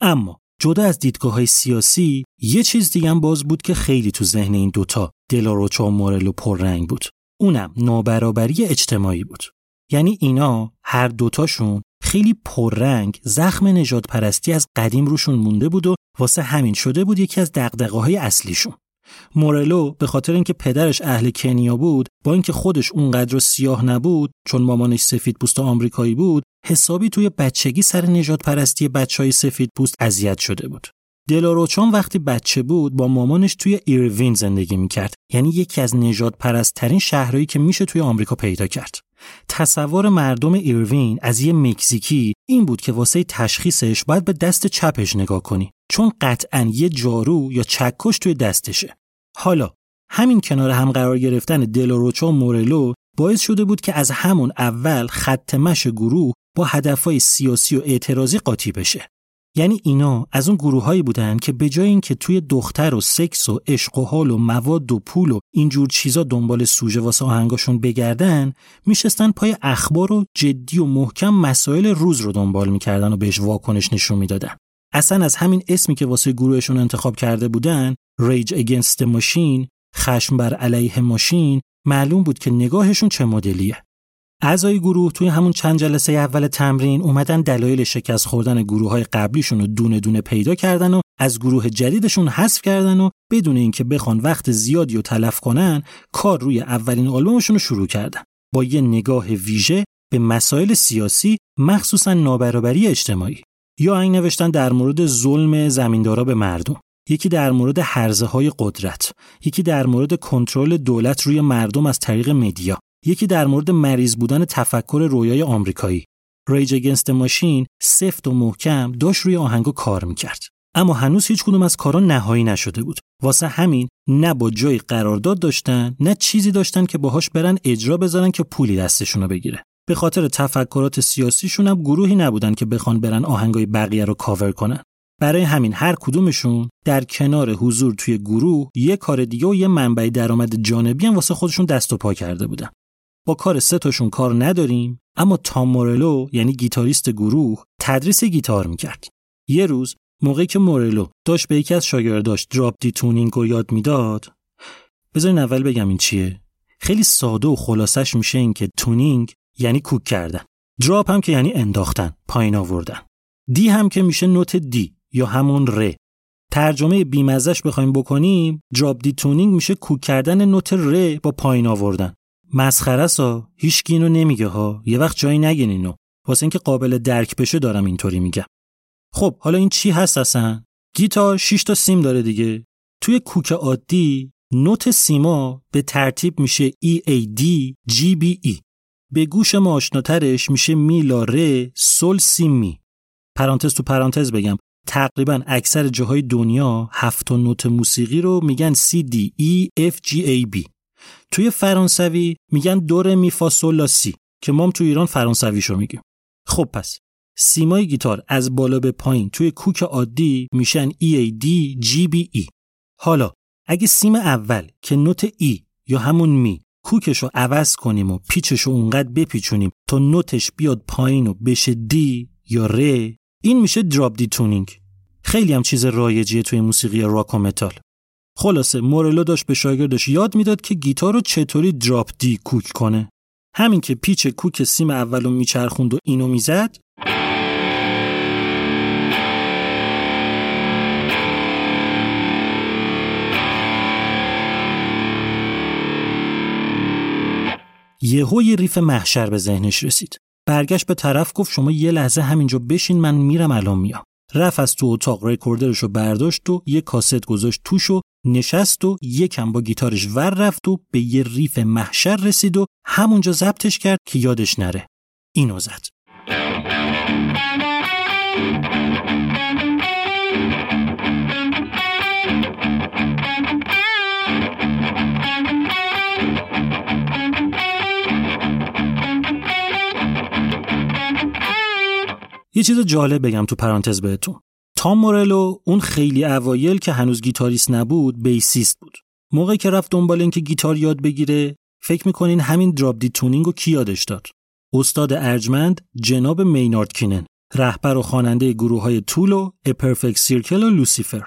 اما جدا از دیدگاه های سیاسی یه چیز دیگه باز بود که خیلی تو ذهن این دوتا دلاروچا مورلو پررنگ بود. اونم نابرابری اجتماعی بود. یعنی اینا هر دوتاشون خیلی پررنگ زخم نجات پرستی از قدیم روشون مونده بود و واسه همین شده بود یکی از دقدقه های اصلیشون. مورلو به خاطر اینکه پدرش اهل کنیا بود با اینکه خودش اونقدر سیاه نبود چون مامانش سفید پوست آمریکایی بود حسابی توی بچگی سر نژاد پرستی بچه های سفید پوست اذیت شده بود دلاروچام وقتی بچه بود با مامانش توی ایروین زندگی می‌کرد یعنی یکی از نژاد پرستترین شهرهایی که میشه توی آمریکا پیدا کرد تصور مردم ایروین از یه مکزیکی این بود که واسه تشخیصش باید به دست چپش نگاه کنی چون قطعا یه جارو یا چکش توی دستشه. حالا همین کنار هم قرار گرفتن دلاروچا و مورلو باعث شده بود که از همون اول خط مش گروه با هدفهای سیاسی و اعتراضی قاطی بشه. یعنی اینا از اون گروههایی بودن که به جای اینکه توی دختر و سکس و عشق و حال و مواد و پول و اینجور چیزا دنبال سوژه واسه آهنگاشون بگردن میشستن پای اخبار و جدی و محکم مسائل روز رو دنبال می‌کردن و بهش واکنش نشون می‌دادن. اصلا از همین اسمی که واسه گروهشون انتخاب کرده بودن Against the Machine خشم بر علیه ماشین معلوم بود که نگاهشون چه مدلیه. اعضای گروه توی همون چند جلسه اول تمرین اومدن دلایل شکست خوردن گروه های قبلیشون رو دونه دونه پیدا کردن و از گروه جدیدشون حذف کردن و بدون اینکه بخوان وقت زیادی رو تلف کنن کار روی اولین آلبومشون رو شروع کردن. با یه نگاه ویژه به مسائل سیاسی مخصوصا نابرابری اجتماعی. یا این نوشتن در مورد ظلم زمیندارا به مردم. یکی در مورد حرزه های قدرت. یکی در مورد کنترل دولت روی مردم از طریق مدیا. یکی در مورد مریض بودن تفکر رویای آمریکایی. ریج اگنست ماشین سفت و محکم داشت روی آهنگو کار می‌کرد. اما هنوز هیچ کدوم از کارا نهایی نشده بود. واسه همین نه با جای قرارداد داشتن نه چیزی داشتن که باهاش برن اجرا بذارن که پولی دستشونو بگیره. به خاطر تفکرات سیاسیشون هم گروهی نبودن که بخوان برن آهنگای بقیه رو کاور کنن. برای همین هر کدومشون در کنار حضور توی گروه یه کار دیگه و یه منبع درآمد جانبی هم واسه خودشون دست و پا کرده بودن. با کار سه تاشون کار نداریم اما تام مورلو یعنی گیتاریست گروه تدریس گیتار می‌کرد. یه روز موقعی که مورلو داشت به یکی از شاگرداش drop D tuning رو یاد می‌داد بذارین اول بگم این چیه؟ خیلی ساده و خلاصش میشه این که تونینگ یعنی کوک کردن. دراپ هم که یعنی انداختن پایین آوردن. دی هم که میشه نوت دی یا همون ر ترجمه بیمزش بخوایم بکنیم دراپ دی تونینگ میشه کوک کردن نوت ر با پایین آوردن. مسخره سا هیچ اینو نمیگه ها. یه وقت جایی نگین اینو. واسه اینکه قابل درک بشه دارم اینطوری میگم. خب حالا این چی هست اصلا؟ گیتار 6 تا سیم داره دیگه. توی کوک عادی نوت سیما به ترتیب میشه E A D G B E. به گوش ما آشناترش میشه می لا ر سل سی می. پرانتز تو پرانتز بگم. تقریبا اکثر جاهای دنیا هفت نوت موسیقی رو میگن C D E F G A B. توی فرانسوی میگن دور میفا سولا سی که مام تو ایران فرانسویشو میگیم. خب پس سیمای گیتار از بالا به پایین توی کوک عادی میشن E A D G B E. حالا اگه سیم اول که نوت E یا همون می کوکش رو عوض کنیم و پیچش رو اونقدر بپیچونیم تا نوتش بیاد پایین و بشه D یا ر این میشه drop D tuning خیلی هم چیز رایجیه توی موسیقی راک و متال. خلاصه مورلو داشت به شاگردش یاد می‌داد که گیتار رو چطوری drop D کوک کنه. همین که پیچ کوک سیم اولو میچرخوند و اینو می‌زد. یهو یه ریف محشر به ذهنش رسید. برگشت به طرف گفت شما یه لحظه همینجا بشین من میرم الان میام. رفت از تو اتاق recorder ش رو برداشت و یه کاست گذاشت توش و نشست و یکم با گیتارش ور رفت و به یه ریف محشر رسید و همونجا ضبطش کرد که یادش نره. اینو زد. یه چیز جالب بگم تو پرانتز بهتون. تام مورلو اون خیلی اوایل که هنوز گیتاریست نبود بیسیست بود. موقعی که رفت دنبال اینکه گیتار یاد بگیره فکر می‌کنین همین دراپ دی تونینگ رو کی یادش داد؟ استاد ارجمند جناب مینارد کینن رهبر و خواننده گروه های تولو ا پرفکت سیرکل و لوسیفر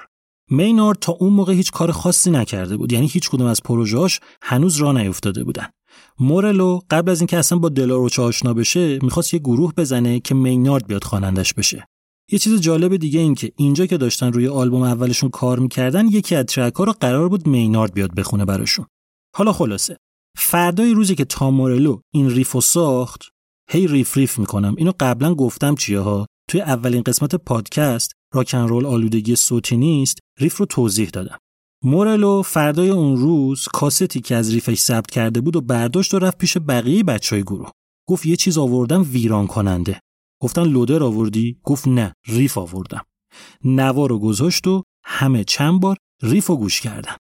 مینارد تا اون موقع هیچ کار خاصی نکرده بود یعنی هیچ کدوم از پروژه‌هاش هنوز راه نیفتاده بودن. مورلو قبل از اینکه اصلا با دلاروچ آشنا بشه می‌خواست یه گروه بزنه که مینارد بیاد خوانندش بشه. یه چیز جالب دیگه این که اینجا که داشتن روی آلبوم اولشون کار می‌کردن یکی از ترک ها رو قرار بود مینارد بیاد بخونه براشون. حالا خلاصه. فردای روزی که تام مورلو این ریفو ساخت هی ریف ریف می‌کنم. اینو قبلا گفتم چیه ها؟ توی اولین قسمت پادکست راکن رول آلودگی صوتی نیست ریف رو توضیح دادم. مورلو فردای اون روز کاستی که از ریفش ثبت کرده بود و برداشت و رفت پیش بقیه بچه های گروه. گفت یه چیز آوردم ویران کننده. گفتن لودر آوردی؟ گفت نه ریف آوردم. نوا رو گذاشت و همه چند بار ریف رو گوش کردن.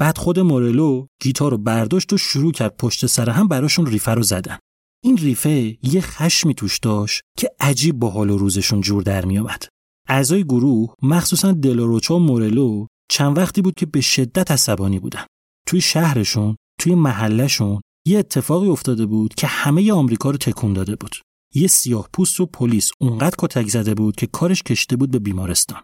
بعد خود مورلو گیتار رو برداشت و شروع کرد پشت سر هم براشون ریفه رو زدن. این ریفه یه خشمی توش داشت که عجیب با حال و روزشون جور در میآمد. اعضای گروه مخصوصا دلاروچا و مورلو چند وقتی بود که به شدت عصبانی بودن توی شهرشون توی محلشون یه اتفاقی افتاده بود که همه آمریکا رو تکون داده بود. یه سیاه پوست و پلیس اونقدر کتک زده بود که کارش کشته بود به بیمارستان.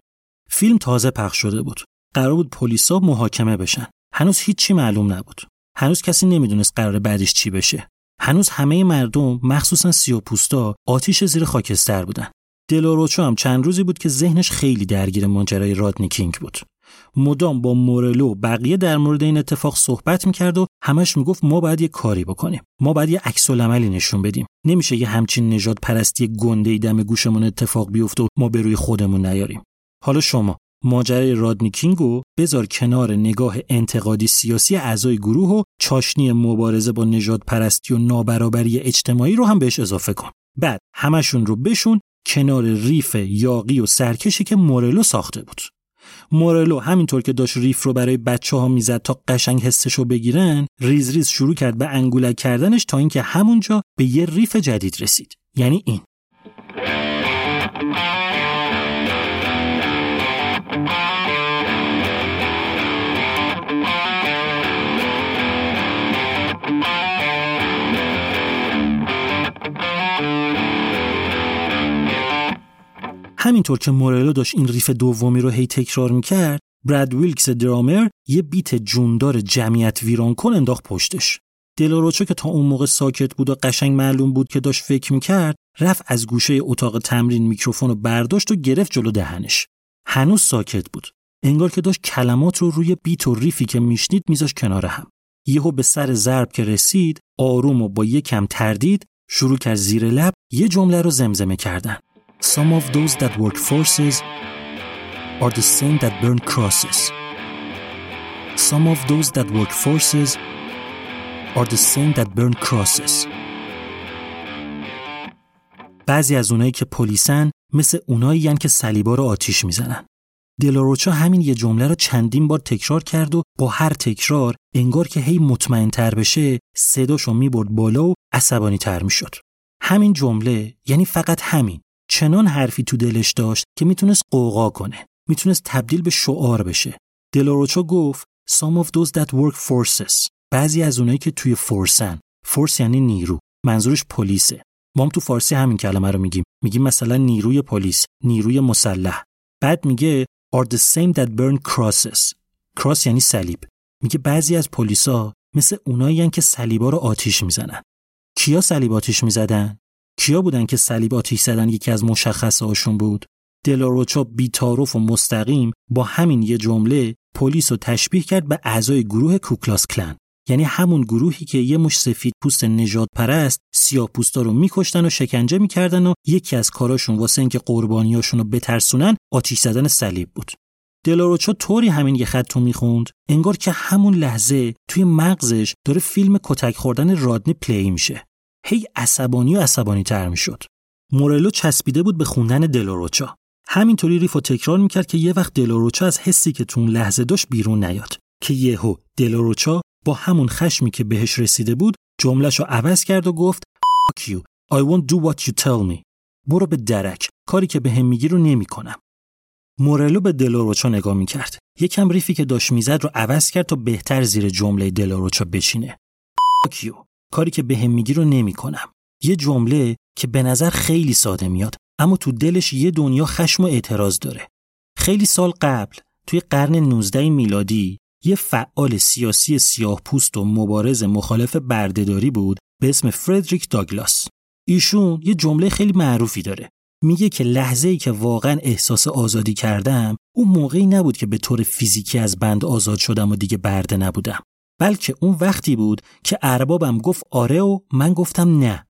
فیلم تازه پخش شده بود. قرار بود پلیسا محاکمه بشن. هنوز هیچی معلوم نبود. هنوز کسی نمی‌دونست قرار بعدش چی بشه. هنوز همه مردم مخصوصا سیاه پوستا آتیش زیر خاکستر بودن. دلاروچو هم چند روزی بود که ذهنش خیلی درگیر ماجرای رادنی کینگ بود. مدام با مورلو بقیه در مورد این اتفاق صحبت می‌کرد و همش می‌گفت ما باید یه کاری بکنیم. ما باید یه عکس عملی نشون بدیم. نمیشه یه همچین نژاد پرستی گنده دم گوشمون اتفاق بیفته و ما به روی خودمون نیاریم. حالا شما ماجرای رادنی کینگو بذار کنار نگاه انتقادی سیاسی اعضای گروه و چاشنی مبارزه با نژاد پرستی و نابرابری اجتماعی رو هم بهش اضافه کن. بعد همشون رو بشون کنار ریف یاغی و سرکشی که مورلو ساخته بود. مورلو همینطور که داشت ریف رو برای بچه ها می‌زد تا قشنگ حسش رو بگیرن ریز ریز شروع کرد به انگولک کردنش تا اینکه همونجا به یه ریف جدید رسید. یعنی این. همینطور که مورلو داشت این ریف دومی رو هی تکرار می‌کرد براد ویلکس درامر یه beat جوندار جمعیت ویران کن انداخت پشتش. دلاروچو که تا اون موقع ساکت بود و قشنگ معلوم بود که داشت فکر می‌کرد رفت از گوشه اتاق تمرین میکروفون رو برداشت و گرفت جلو دهنش. هنوز ساکت بود. انگار که داشت کلمات رو روی beat و ریفی که میشنید میذاشت کنار هم. یهو به سر ضرب که رسید آروم و با یکم تردید شروع کرد زیر لب یه جمله رو زمزمه کردن. Some of those that work forces are the same that burn crosses. Some of those that work forces are the same that burn crosses. بعضی از اونایی که پلیسن مثل اونایی که صلیبا رو آتیش می‌زنن. دلاروچا همین یه جمله رو چندین بار تکرار کرد و با هر تکرار انگار که هی مطمئن تر بشه صداشو می‌برد بالا و عصبانی تر می‌شد. همین جمله یعنی فقط همین چنان حرفی تو دلش داشت که می‌تونست قوقا کنه می‌تونست تبدیل به شعار بشه. دلاروچا گفت some of those that work forces. بعضی از اونایی که توی فورسن فورس یعنی نیرو منظورش پلیسه. ما هم تو فارسی همین کلمه رو میگیم. میگیم مثلا نیروی پلیس نیروی مسلح. بعد میگه are the same that burn crosses. کراس یعنی صلیب. میگه بعضی از پلیسا مثل اونایی که صلیبا رو آتیش می‌زنن. کیا صلیب آتیش می‌زدن؟ کیا بودن که صلیب آتیش زدن یکی از مشخصه هاشون بود؟ دلاروچا بیتاروف و مستقیم با همین یه جمله پلیس رو تشبیه کرد به اعضای گروه کوکلاس کلن. یعنی همون گروهی که یه مش سفید پوست نجات پرست سیاه پوستا رو میکشتن و شکنجه می‌کردن و یکی از کاراشون واسه اینکه قربانیاشون رو بترسونن آتیش زدن صلیب بود. دلاروچا طوری همین یه خط رو می‌خوند انگار که همون لحظه توی مغزش داره فیلم کتک خوردن رادنی پلی میشه. هی عصبانی و عصبانی تر می‌شد مورلو چسبیده بود به خوندن دلاروچا همینطوری ریف و تکرار می‌کرد که یه وقت دلاروچا از حسی که تو اون لحظه داشت بیرون نیاد که یهو دلاروچا با همون خشمی که بهش رسیده بود جملش رو عوض کرد و گفت Fuck you. I won't do what you tell me. برو به درک. کاری که به هم میگی رو نمی‌کنم. مورلو به دلاروچا نگاه می‌کرد. یکم ریفی که داشت می‌زد رو عوض کرد تا بهتر زیر جمله دلاروچا بشینه. Fuck you. کاری که به هم میگی رو نمی‌کنم. یه جمله که به نظر خیلی ساده میاد اما تو دلش یه دنیا خشم و اعتراض داره. خیلی سال قبل توی قرن 19 میلادی یه فعال سیاسی سیاه پوست و مبارز مخالف بردهداری بود به اسم فردریک داگلاس. ایشون یه جمله خیلی معروفی داره. میگه که لحظه ای که واقعا احساس آزادی کردم اون موقعی نبود که به طور فیزیکی از بند آزاد شدم و دیگه برده نبودم. بلکه اون وقتی بود که اربابم گفت آره و من گفتم نه.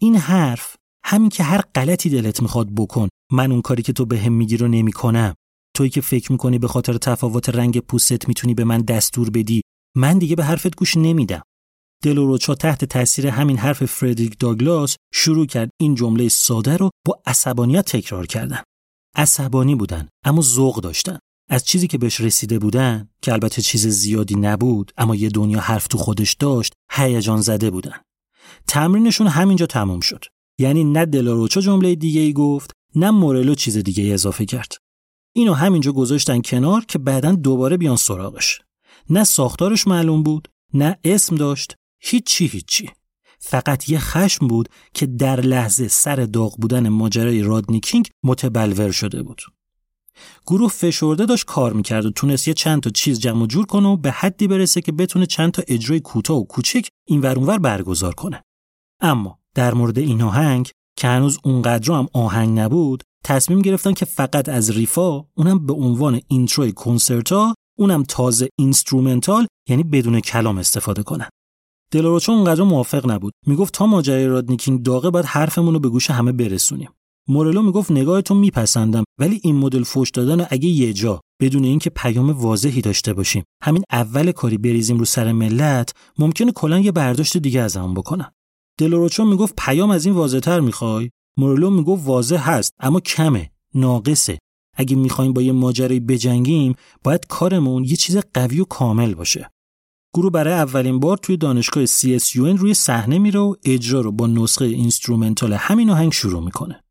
این حرف همین که هر غلطی دلت می‌خواد بکن من اون کاری که تو به هم میگی رو نمی‌کنم. تویی که فکر می‌کنی به خاطر تفاوت رنگ پوستت می‌تونی به من دستور بدی من دیگه به حرفت گوش نمیدم. دلوروچا تحت تاثیر همین حرف فردریک داگلاس شروع کرد این جمله ساده رو با عصبانیت تکرار کردن. عصبانی بودن اما ذوق داشتن. از چیزی که بهش رسیده بودن که البته چیز زیادی نبود اما یه دنیا حرف تو خودش داشت هیجان زده بودن. تمرینشون همینجا تموم شد. یعنی نه دلاروچا جمله دیگه ای گفت نه مورلو چیز دیگه ای اضافه کرد. اینو همینجا گذاشتن کنار که بعدا دوباره بیان سراغش. نه ساختارش معلوم بود نه اسم داشت هیچی هیچی. فقط یه خشم بود که در لحظه سر داغ بودن ماجرای رادنی کینگ متبلور شده بود. گروه فشرده داشت کار می‌کرد و تونست یه چند تا چیز جمع جور کنه و به حدی برسه که بتونه چند تا اجرای کوتاه و کوچک این اونور برگزار کنه. اما در مورد این آهنگ که هنوز اونقدر هم آهنگ نبود تصمیم گرفتن که فقط از ریفا اونم به عنوان intro ی کنسرتا اونم تازه instrumental یعنی بدون کلام استفاده کنن. دلاروچو اونقدر موافق نبود. می‌گفت تا ماجرای رادنی کینگ داغه باید حرفمون رو به گوش همه برسونیم. مورلو می‌گفت نگاهتون میپسندم ولی این مدل فوش دادن اگه یه جا بدون اینکه پیام واضحی داشته باشیم. همین اول کاری بریزیم رو سر ملت ممکنه کلا یه برداشت دیگه ازمون بکنن. دلاروچا می‌گفت پیام از این واضحتر می‌خوای؟ مورلو می‌گفت واضح هست اما کمه ناقصه. اگه می‌خوایم با یه ماجرایی بجنگیم باید کارمون یه چیز قوی و کامل باشه. گروه برای اولین بار توی دانشگاه CSUN روی صحنه میره و اجرا رو با نسخه instrumental همین آهنگ شروع می‌کنه.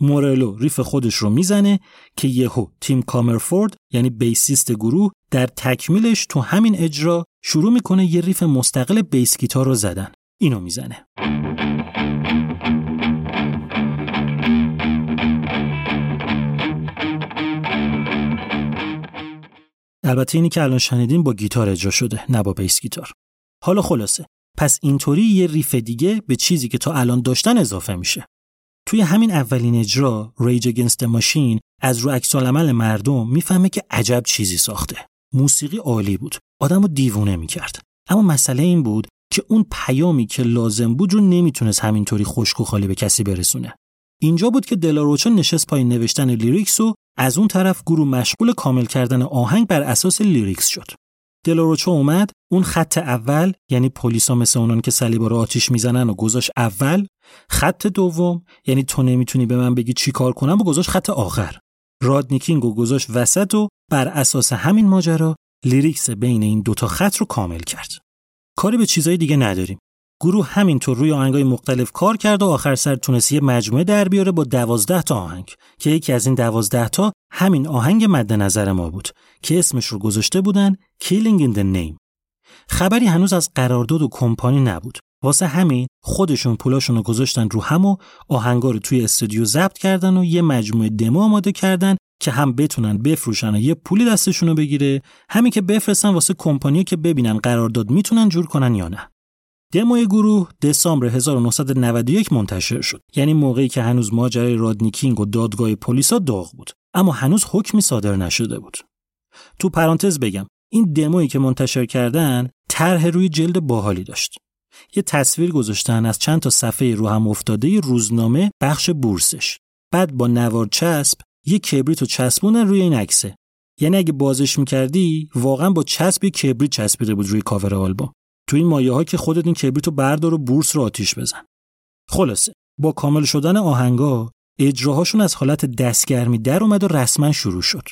مورلو ریف خودش رو می‌زنه که یهو تیم کامرفورد یعنی بیسیست گروه در تکمیلش تو همین اجرا شروع می‌کنه یه ریف مستقل بیس گیتار رو زدن. اینو می‌زنه. البته اینی که الان شنیدین با گیتار اجرا شده نه با بیس گیتار. حالا خلاصه. پس اینطوری یه ریف دیگه به چیزی که تا الان داشتن اضافه میشه. توی همین اولین اجرا Rage Against the Machine از رو عکس‌العمل مردم می‌فهمه که عجب چیزی ساخته. موسیقی عالی بود. آدمو دیوونه می‌کرد. اما مسئله این بود که اون پیامی که لازم بود رو نمی‌تونست همینطوری خشک و خالی به کسی برسونه. اینجا بود که دلاروچا نشست پای نوشتن lyrics و از اون طرف گروه مشغول کامل کردن آهنگ بر اساس lyrics شد. دلاروچا اومد اون خط اول یعنی پلیسا مثل اونان که صلیبا رو آتیش می‌زنن و گذاشت اول خط دوم یعنی تو نمی‌تونی به من بگی چی کار کنم و گذاشت خط آخر. رادنی کینگ و گذاشت وسط و بر اساس همین ماجرا lyrics بین این دوتا خط رو کامل کرد. کاری به چیزای دیگه نداریم. گروه همینطور روی آهنگای مختلف کار کرد و آخر سر تونست مجموعه در بیاره با دوازده تا آهنگ که یکی از این دوازده تا همین آهنگ مد نظر ما بود که اسمش رو گذاشته بودن Killing in the Name. خبری هنوز از قرارداد و کمپانی نبود. واسه همین خودشون پولاشون رو گذاشتن رو هم و آهنگا رو توی استودیو ضبط کردن و یه مجموعه دمو آماده کردن که هم بتونن بفروشن و یه پولی دستشون رو بگیره. همین که بفرستن واسه کمپانی که ببینن قرارداد می‌تونن جور کنن یا نه. دموی گروه دسامبر 1991 منتشر شد. یعنی موقعی که هنوز ماجرای رادنی کینگ و دادگاه پلیسا داغ بود. اما هنوز حکمی صادر نشده بود. تو پرانتز بگم این دمویی که منتشر کردن طرح روی جلد باحالی داشت. یه تصویر گذاشتن از چند تا صفحه رو هم افتاده روزنامه بخش بورسش. بعد با نوار چسب یه کبریت رو چسبوندن روی این عکسه. یعنی اگه بازش می‌کردی واقعا با چسب یه کبریت چسبیده بود روی کاور آلبوم. تو این مایه ها که خودت این کبریت رو بردار و بورس رو آتیش بزن. خلاصه با کامل شدن آهنگا اجراهاشون از حالت دستگرمی در اومد و رسما شروع شد.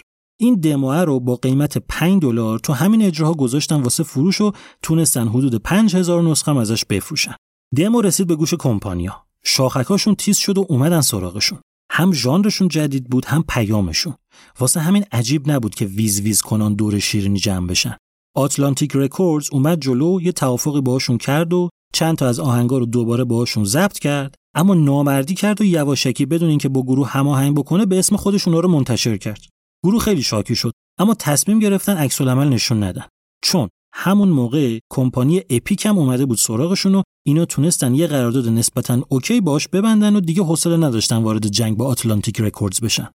این دموه رو با قیمت 5 دلار تو همین اجراها گذاشتن واسه فروش و تونستن حدود 5000 نسخه ازش بفروشن. دمو رسید به گوش کمپانیا. شاخکاشون تیز شد و اومدن سراغشون. هم ژانرشون جدید بود هم پیامشون. واسه همین عجیب نبود که ویز ویز کنان دور شیرینی جمع بشن. Atlantic Records اومد جلو یه توافقی باهاشون کرد و چند تا از آهنگا رو دوباره باهاشون ضبط کرد اما نامردی کرد و یواشکی بدون اینکه با گروه هماهنگ بکنه به اسم خودشون رو منتشر کرد. گروه خیلی شاکی شد اما تصمیم گرفتن عکس‌العمل نشون ندن. چون همون موقع کمپانی Epic هم اومده بود سراغشون و اینا تونستن یه قرارداد نسبتا OK باهاش ببندن و دیگه حوصله نداشتن وارد جنگ با Atlantic Records بشن.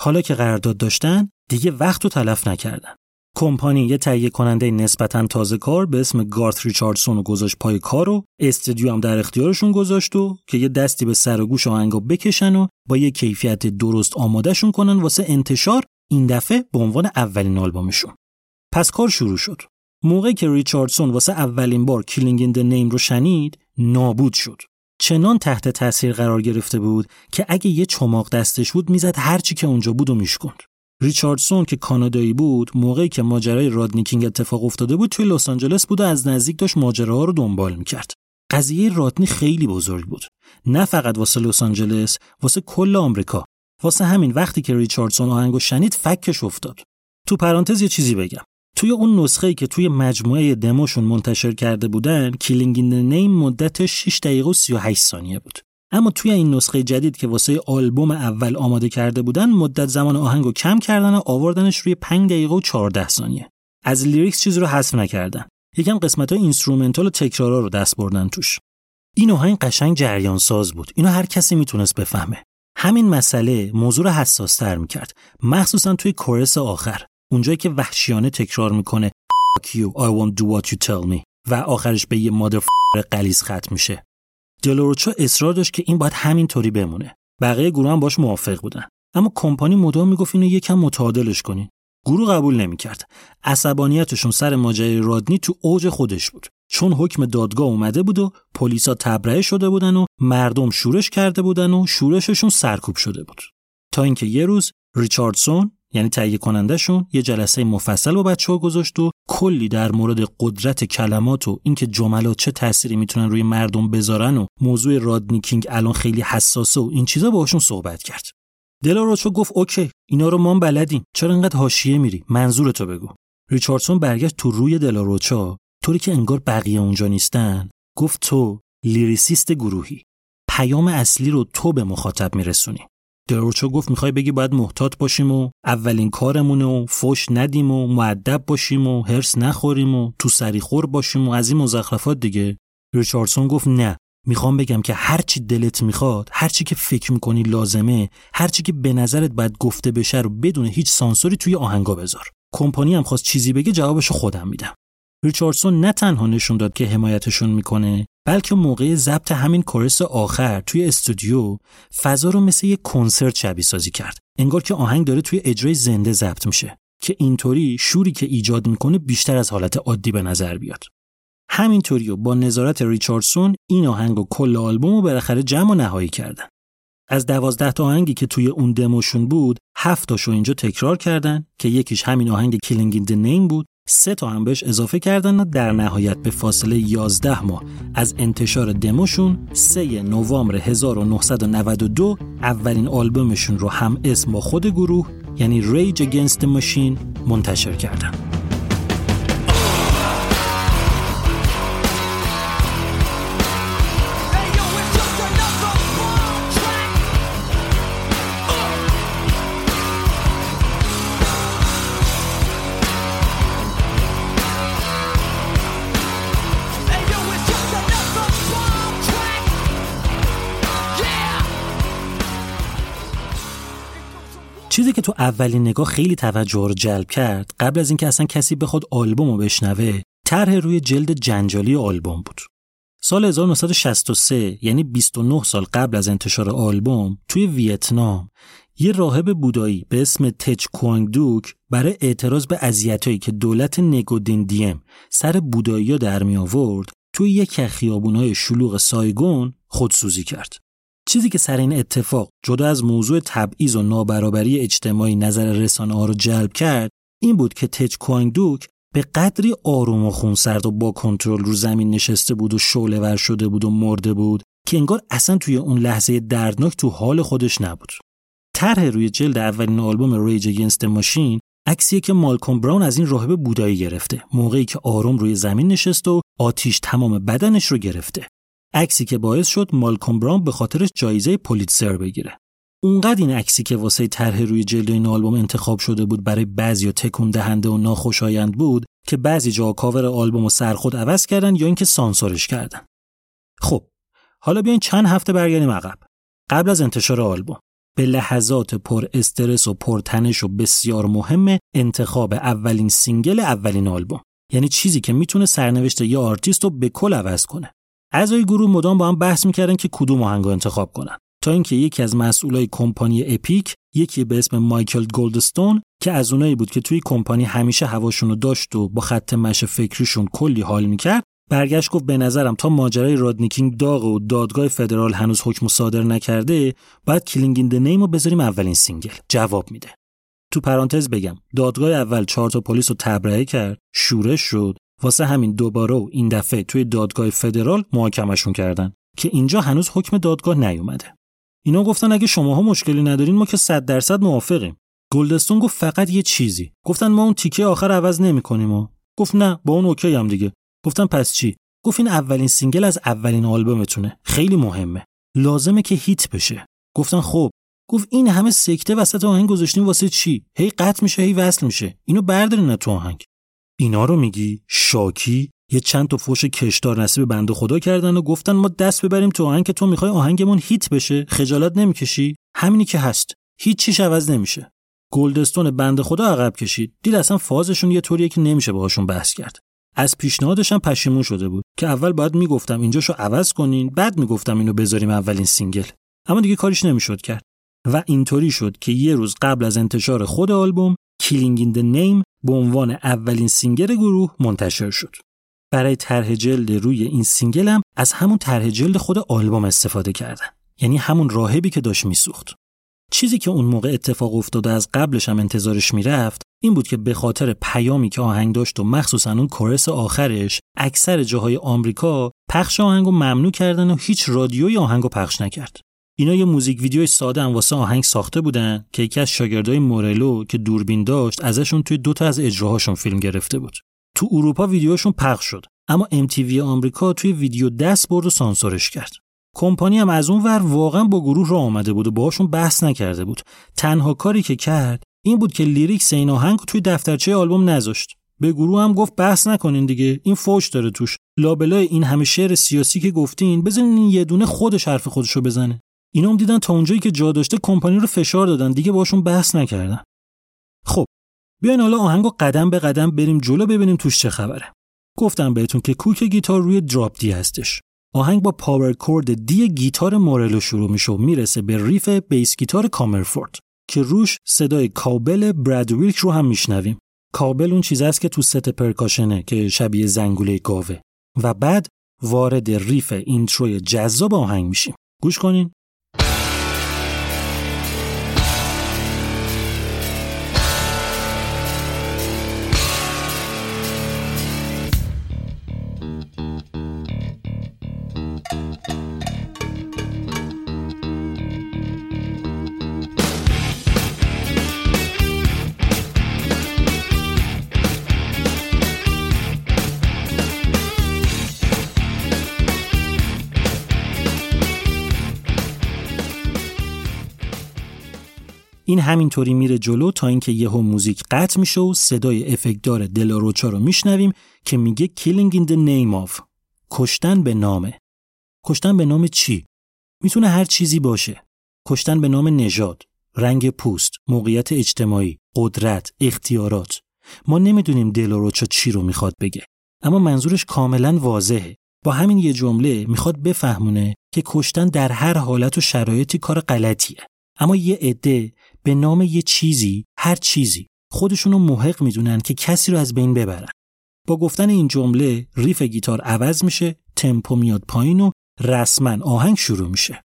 حالا که قرارداد داشتن دیگه وقت رو تلف نکردن. کمپانی یه تهیه کننده نسبتا تازه کار به اسم گارت ریچاردسون رو گذاشت پای کار و استودیو هم در اختیارشون گذاشت و که یه دستی به سر و گوش آهنگا بکشن و با یه کیفیت درست آمادهشون کنن واسه انتشار این دفعه به عنوان اولین آلبومشون. پس کار شروع شد. موقعی که ریچاردسون واسه اولین بار Killing in the Name رو شنید نابود شد. چنان تحت تاثیر قرار گرفته بود که اگه یه چماق دستش بود می‌زد هرچی که اونجا بود و می‌شکوند. ریچاردسون که کانادایی بود موقعی که ماجرای رادنی کینگ اتفاق افتاده بود توی لس آنجلس بود و از نزدیک داشت ماجراها رو دنبال می‌کرد. قضیه رادنی خیلی بزرگ بود. نه فقط واسه لس آنجلس واسه کل آمریکا. واسه همین وقتی که ریچاردسون آهنگو شنید فکش افتاد. تو پرانتز یه چیزی بگم. توی اون نسخه ای که توی مجموعه دموشون منتشر کرده بودن Killing in the Name مدتش 6 دقیقه و 38 ثانیه بود. اما توی این نسخه جدید که واسه آلبوم اول آماده کرده بودن مدت زمان آهنگو کم کردن و آوردنش روی 5 دقیقه و 14 ثانیه. از lyrics چیزی رو حذف نکردن. یکم قسمت های instrumental و تکرارا رو دست بردن توش. این آهنگ قشنگ جریان ساز بود. اینو هر کسی می‌تونست بفهمه. همین مسئله موضوع رو حساس تر می‌کرد. مخصوصا توی کورس آخر. اونجایی که وحشیانه تکرار می‌کنه you, I won't do what you tell me. و آخرش به یه مادر قلیز ختم میشه. دلوروچا اصرار داشت که این باید همینطوری بمونه. بقیه گروه هم باش موافق بودن. اما کمپانی مدام می‌گفت اینو یکم متعادلش کنین گروه قبول نمی‌کرد. عصبانیتشون سر ماجرای رادنی تو اوج خودش بود. چون حکم دادگاه اومده بود و پلیسا تبرئه شده بودن و مردم شورش کرده بودن و شورششون سرکوب شده بود. تا اینکه یه روز ریچاردسون یعنی تهیه کنندهشون یه جلسه مفصل با بچه ها گذاشت و کلی در مورد قدرت کلمات و اینکه جملات چه تأثیری می‌تونن روی مردم بذارن و موضوع رادنی کینگ الان خیلی حساسه و این چیزا باهاشون صحبت کرد. دلاروچا گفت OK اینا رو ما بلدیم. چرا انقدر حاشیه میری؟ منظورتو بگو. ریچاردسون برگشت تو روی دلاروچا. طوری که انگار بقیه اونجا نیستن. گفت تو lyricist گروهی. پیام اصلی رو تو به مخاطب میرسونی. دروچو گفت می‌خوای بگی باید محتاط باشیم و اولین کارمونه و فش ندیم و معدب باشیم و هرس نخوریم و تو سریخور باشیم و از این مزخرفات دیگه. ریچاردسون گفت نه می‌خوام بگم که هرچی دلت می‌خواد هرچی که فکر می‌کنی لازمه هرچی که به نظرت باید گفته بشه رو بدون هیچ سانسوری توی آهنگا بذار. کمپانی هم خواست چیزی بگه جوابشو خودم میدم. ریچاردسون نه تنها نشون داد که حمایتشون می‌کنه بلکه موقع ضبط همین کورس آخر توی استودیو فضا رو مثل یک کنسرت شبیه سازی کرد. انگار که آهنگ داره توی اجرای زنده ضبط میشه که اینطوری شوری که ایجاد می‌کنه بیشتر از حالت عادی به نظر بیاد. همینطوری و با نظارت ریچاردسون این آهنگ و کل آلبوم رو بالاخره جمع و نهایی کردن. از دوازده تا آهنگی که توی اون دموشون بود هفت تاشو اینجا تکرار کردن که یکیش همین آهنگ کیلینگ این نیم بود سه تا هم بهش اضافه کردن و در نهایت به فاصله 11 ماه از انتشار دموشون 3 نوامبر 1992 اولین آلبومشون رو هم اسم با خود گروه یعنی Rage Against the Machine منتشر کردن. چیزی که تو اولین نگاه خیلی توجه رو جلب کرد قبل از اینکه اصلا کسی بخواد آلبوم رو بشنوه طرح روی جلد جنجالی آلبوم بود سال 1963 یعنی 29 سال قبل از انتشار آلبوم توی ویتنام یه راهب بودایی به اسم تچ کوانگ دوک برای اعتراض به اذیتایی که دولت نگودین دیم سر بودایی در می آورد توی یک از خیابونهای شلوغ سایگون خودسوزی کرد. چیزی که سر این اتفاق جدا از موضوع تبعیض و نابرابری اجتماعی نظر رسانه ها رو جلب کرد این بود که تچ کوانگ دوک به قدری آروم و خونسرد و با کنترل رو زمین نشسته بود و شعله ور شده بود و مرده بود که انگار اصلا توی اون لحظه دردناک تو حال خودش نبود. طرح روی جلد اولین آلبوم ریج اگینست ماشین عکسیه که مالکوم براون از این راهب بودایی گرفته موقعی که آروم روی زمین نشست و آتیش تمام بدنش رو گرفته عکسی که باعث شد مالکوم براون به خاطرش جایزه پولیتسر بگیره. اونقدر این عکسی که واسه طرح روی جلد این آلبوم انتخاب شده بود برای بعضی تکون دهنده و ناخوشایند بود که بعضی جا کاور آلبوم و سرخود عوض کردن یا اینکه سانسورش کردن. خب حالا بیاین چند هفته برگردیم عقب. قبل از انتشار آلبوم به لحظات پر استرس و پر تنش و بسیار مهم انتخاب اولین single اولین آلبوم. یعنی چیزی که می‌تونه سرنوشت یه آرتیست رو به کل عوض کنه. اعضای گروه مدام با هم بحث می‌کردن که کدوم آهنگ انتخاب کنن. تا اینکه یکی از مسئولای کمپانی Epic یکی به اسم مایکل گلدستون که از اونایی بود که توی کمپانی همیشه هواشونو داشت و با خط مشی فکریشون کلی حال می‌کرد برگشت گفت به نظرم تا ماجرای رادنی کینگ داغ و دادگاه فدرال هنوز حکم صادر نکرده باید Killing in the Name رو بذاریم اولین single. جواب میده. تو پرانتز بگم دادگاه اول چهار تا پلیس رو تبرئه کرد شورش شد واسه همین دوباره و این دفعه توی دادگاه فدرال محاکمشون کردن که اینجا هنوز حکم دادگاه نیومده. اینا گفتن اگه شماها مشکلی ندارین ما که 100 درصد موافقیم. گلدستون گفت فقط یه چیزی. گفتن ما اون تیکه آخر عوض نمی‌کنیم و گفت نه با اون OK ام دیگه. گفتن پس چی؟ گفت این اولین single از اولین آلبومتونه. خیلی مهمه. لازمه که hit بشه. گفتن خب. گفت این همه سکته وسط آهنگ گذاشتیم واسه چی؟ هی قطع میشه هی وصل میشه. اینو بردارین تو آهنگ. اینا رو میگی؟ شاکی؟ یه چند تا فوش کشدار نصیب بنده خدا کردن و گفتن ما دست ببریم تو آهنگ که تو می‌خوای آهنگمون hit بشه. خجالت نمی‌کشی؟ همینی که هست. هیچ چیش عوض نمیشه. گلدستون بنده خدا عقب کشید. دید اصلا فازشون یه طوریه که نمیشه باهاشون بحث کرد. از پیشنهادش هم پشیمون شده بود که اول باید می‌گفتم اینجاشو عوض کنین بعد می‌گفتم اینو بذاریم اولین single. اما دیگه کاریش نمی‌شد کرد. و اینطوری شد که یه روز قبل از انتشار خود آلبوم in the Name به عنوان اولین single گروه منتشر شد. برای طرح جلد روی این single هم از همون طرح جلد خود آلبوم استفاده کردن. یعنی همون راهبی که داشت میسوخت. چیزی که اون موقع اتفاق افتاده از قبلش هم انتظارش می‌رفت این بود که به خاطر پیامی که آهنگ داشت و مخصوصا اون chorus آخرش اکثر جاهای آمریکا پخش آهنگو ممنوع کردن و هیچ رادیویی آهنگو پخش نکرد. اینا یه موزیک ویدیوی ساده هم واسه آهنگ ساخته بودن که یکی از شاگردای مورلو که دوربین داشت ازشون توی دوتا از اجراهاشون فیلم گرفته بود. تو اروپا ویدیوشون پخش شد اما MTV آمریکا توی ویدیو دست برد و سانسورش کرد. کمپانی هم از اون ور واقعا با گروه راه اومده بود و باهاشون بحث نکرده بود. تنها کاری که کرد این بود که lyrics این آهنگ توی دفترچه آلبوم نذاشت. به گروه هم گفت بحث نکنین دیگه این فوش داره توش. لابلای این همه شعر سیاسی که گفتین بزنین یه دونه خودش حرف خودشو بزنه. اینا هم دیدن تا اونجایی که جا داشته کمپانی رو فشار دادن. دیگه باشون بحث نکردن. خب بیاین حالا آهنگو قدم به قدم بریم جلو ببینیم توش چه خبره. گفتم بهتون که کوک گیتار روی drop D هستش. آهنگ با power chord D گیتار مورلو شروع میشه و می‌رسه به riff bass guitar کامرفورد که روش صدای cowbell براد ویلک رو هم میشنویم. cowbell اون چیز است که تو set percussion ه که شبیه زنگوله گاوه. و بعد وارد ریف اینتروی جذاب آهنگ میشیم. گوش کنین. همینطوری میره جلو تا اینکه یهو موزیک قطع میشه و صدای افکتدار دلاروچا رو میشنویم که میگه killing in the name of کشتن به نامه کشتن به نام چی می‌تونه هر چیزی باشه کشتن به نام نژاد رنگ پوست، موقعیت اجتماعی، قدرت، اختیارات. ما نمی‌دونیم دلاروچا چی رو می‌خواد بگه. اما منظورش کاملا واضحه. با همین یه جمله می‌خواد بفهمونه که کشتن در هر حالت و شرایطی کار غلطیه. اما یه عده به نام یه چیزی، هر چیزی، خودشونو محق می‌دونن که کسی رو از بین ببرن. با گفتن این جمله ریف گیتار عوض میشه، تمپو میاد پایین و رسما آهنگ شروع میشه.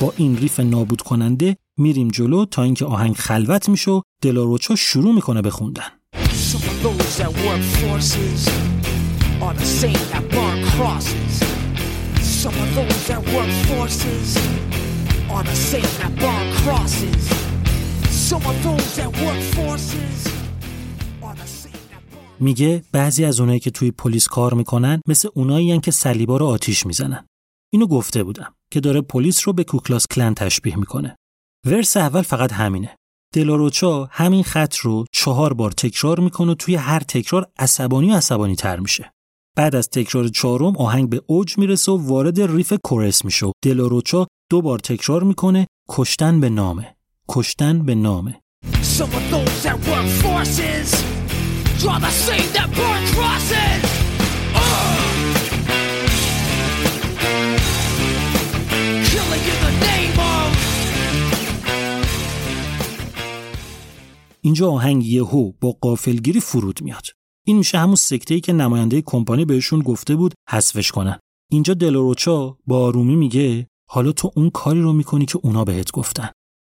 با این ریف نابود کننده میریم جلو تا اینکه آهنگ خلوت میشه و دلاروچا شروع می‌کنه به خوندن. میگه بعضی از اونایی که توی پلیس کار می‌کنن مثل اونایی که صلیبا رو آتیش می‌زنن. اینو گفته بودم. که داره پلیس رو به کوکلاس کلن تشبیه می‌کنه. ورس اول فقط همینه. دلاروچا همین خط رو چهار بار تکرار می‌کنه و توی هر تکرار عصبانی و عصبانی تر میشه. بعد از تکرار چهارم آهنگ به اوج می‌رسه و وارد ریف کورس میشه و دلاروچا دو بار تکرار می‌کنه کشتن به نامه کشتن به نامه اینجا آهنگ یهو با قافلگیری فرود میاد. این میشه همون سکته ای که نماینده کمپانی بهشون گفته بود حذفش کنن. اینجا دلوروچا با آرومی میگه حالا تو اون کاری رو می‌کنی که اونا بهت گفتن.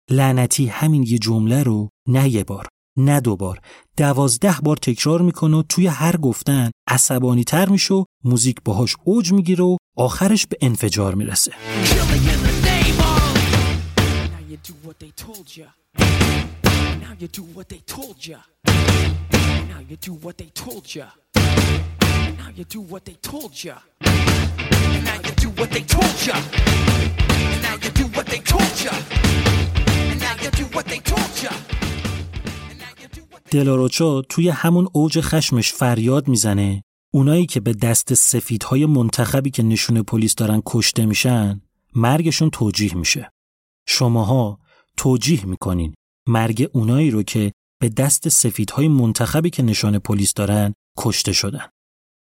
لعنتی همین یه جمله رو نه یه بار نه دو بار دوازده بار تکرار می‌کنه و توی هر گفتن عصبانی تر میشه و موزیک باهاش اوج می‌گیره و آخرش به انفجار می‌رسه. Now you do what they told ya. Now you do what they told ya. Now you do what they told ya. Now you do what they told ya. Now you do what they told ya. Now you do what they told ya. دلاروچا توی همون اوج خشمش فریاد می‌زنه اونایی که به دست سفیدهای منتخبی که نشون پلیس دارن کشته میشن مرگشون توجیه میشه شماها توجیه می‌کنین مرگ اونایی رو که به دست سفیدهای منتخبی که نشان پلیس دارن کشته شدن.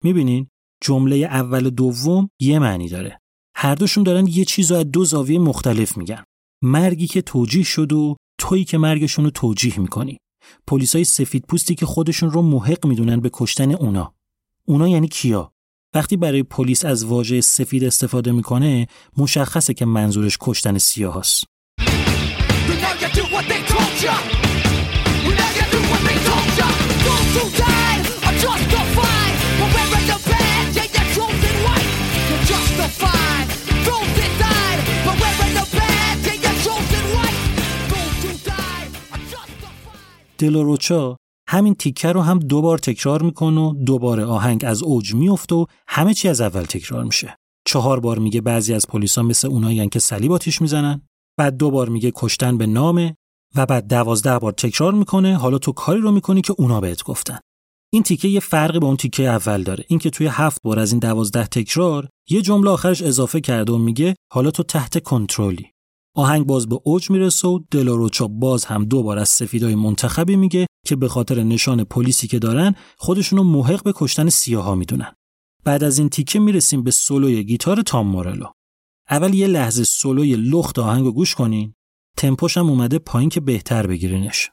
می‌بینین جمله اول و دوم یه معنی داره. هر دوشون دارن یه چیز از دو زاویه مختلف میگن. مرگی که توجیه شد و تویی که مرگشون رو توجیه می‌کنی. پلیسای سفید پوستی که خودشون رو محق می‌دونن به کشتن اونا. اونا یعنی کیا؟ وقتی برای پلیس از واژه سفید استفاده می‌کنه مشخصه که منظورش کشتن سیاهاست. دلوروچا همین تیکه رو هم دوبار تکرار می‌کنه و دوباره آهنگ از اوج میفته و همه چی از اول تکرار میشه. چهار بار میگه بعضی از پلیسا مثل اونایی که صلیب آتیش می‌زنن بعد دوبار میگه کشتن به نامه و بعد دوازده بار تکرار می‌کنه حالا تو کاری رو می‌کنی که اونا بهت گفتن. این تیکه یه فرقی با اون تیکه اول داره. اینکه توی هفت بار از این دوازده تکرار یه جمله آخرش اضافه کرده و میگه حالا تو تحت کنترلی. آهنگ باز به اوج می‌رسه و دلاروچا باز هم دو بار از سفیدای منتخبی میگه که به خاطر نشان پلیسی که دارن خودشونو محق به کشتن سیاها می‌دونن. بعد از این تیکه می‌رسیم به سولوی گیتار تام مورلو. اول یه لحظه سولوی لخت آهنگو گوش کنین. تمپوش هم اومده پایین که بهتر بگیرینش.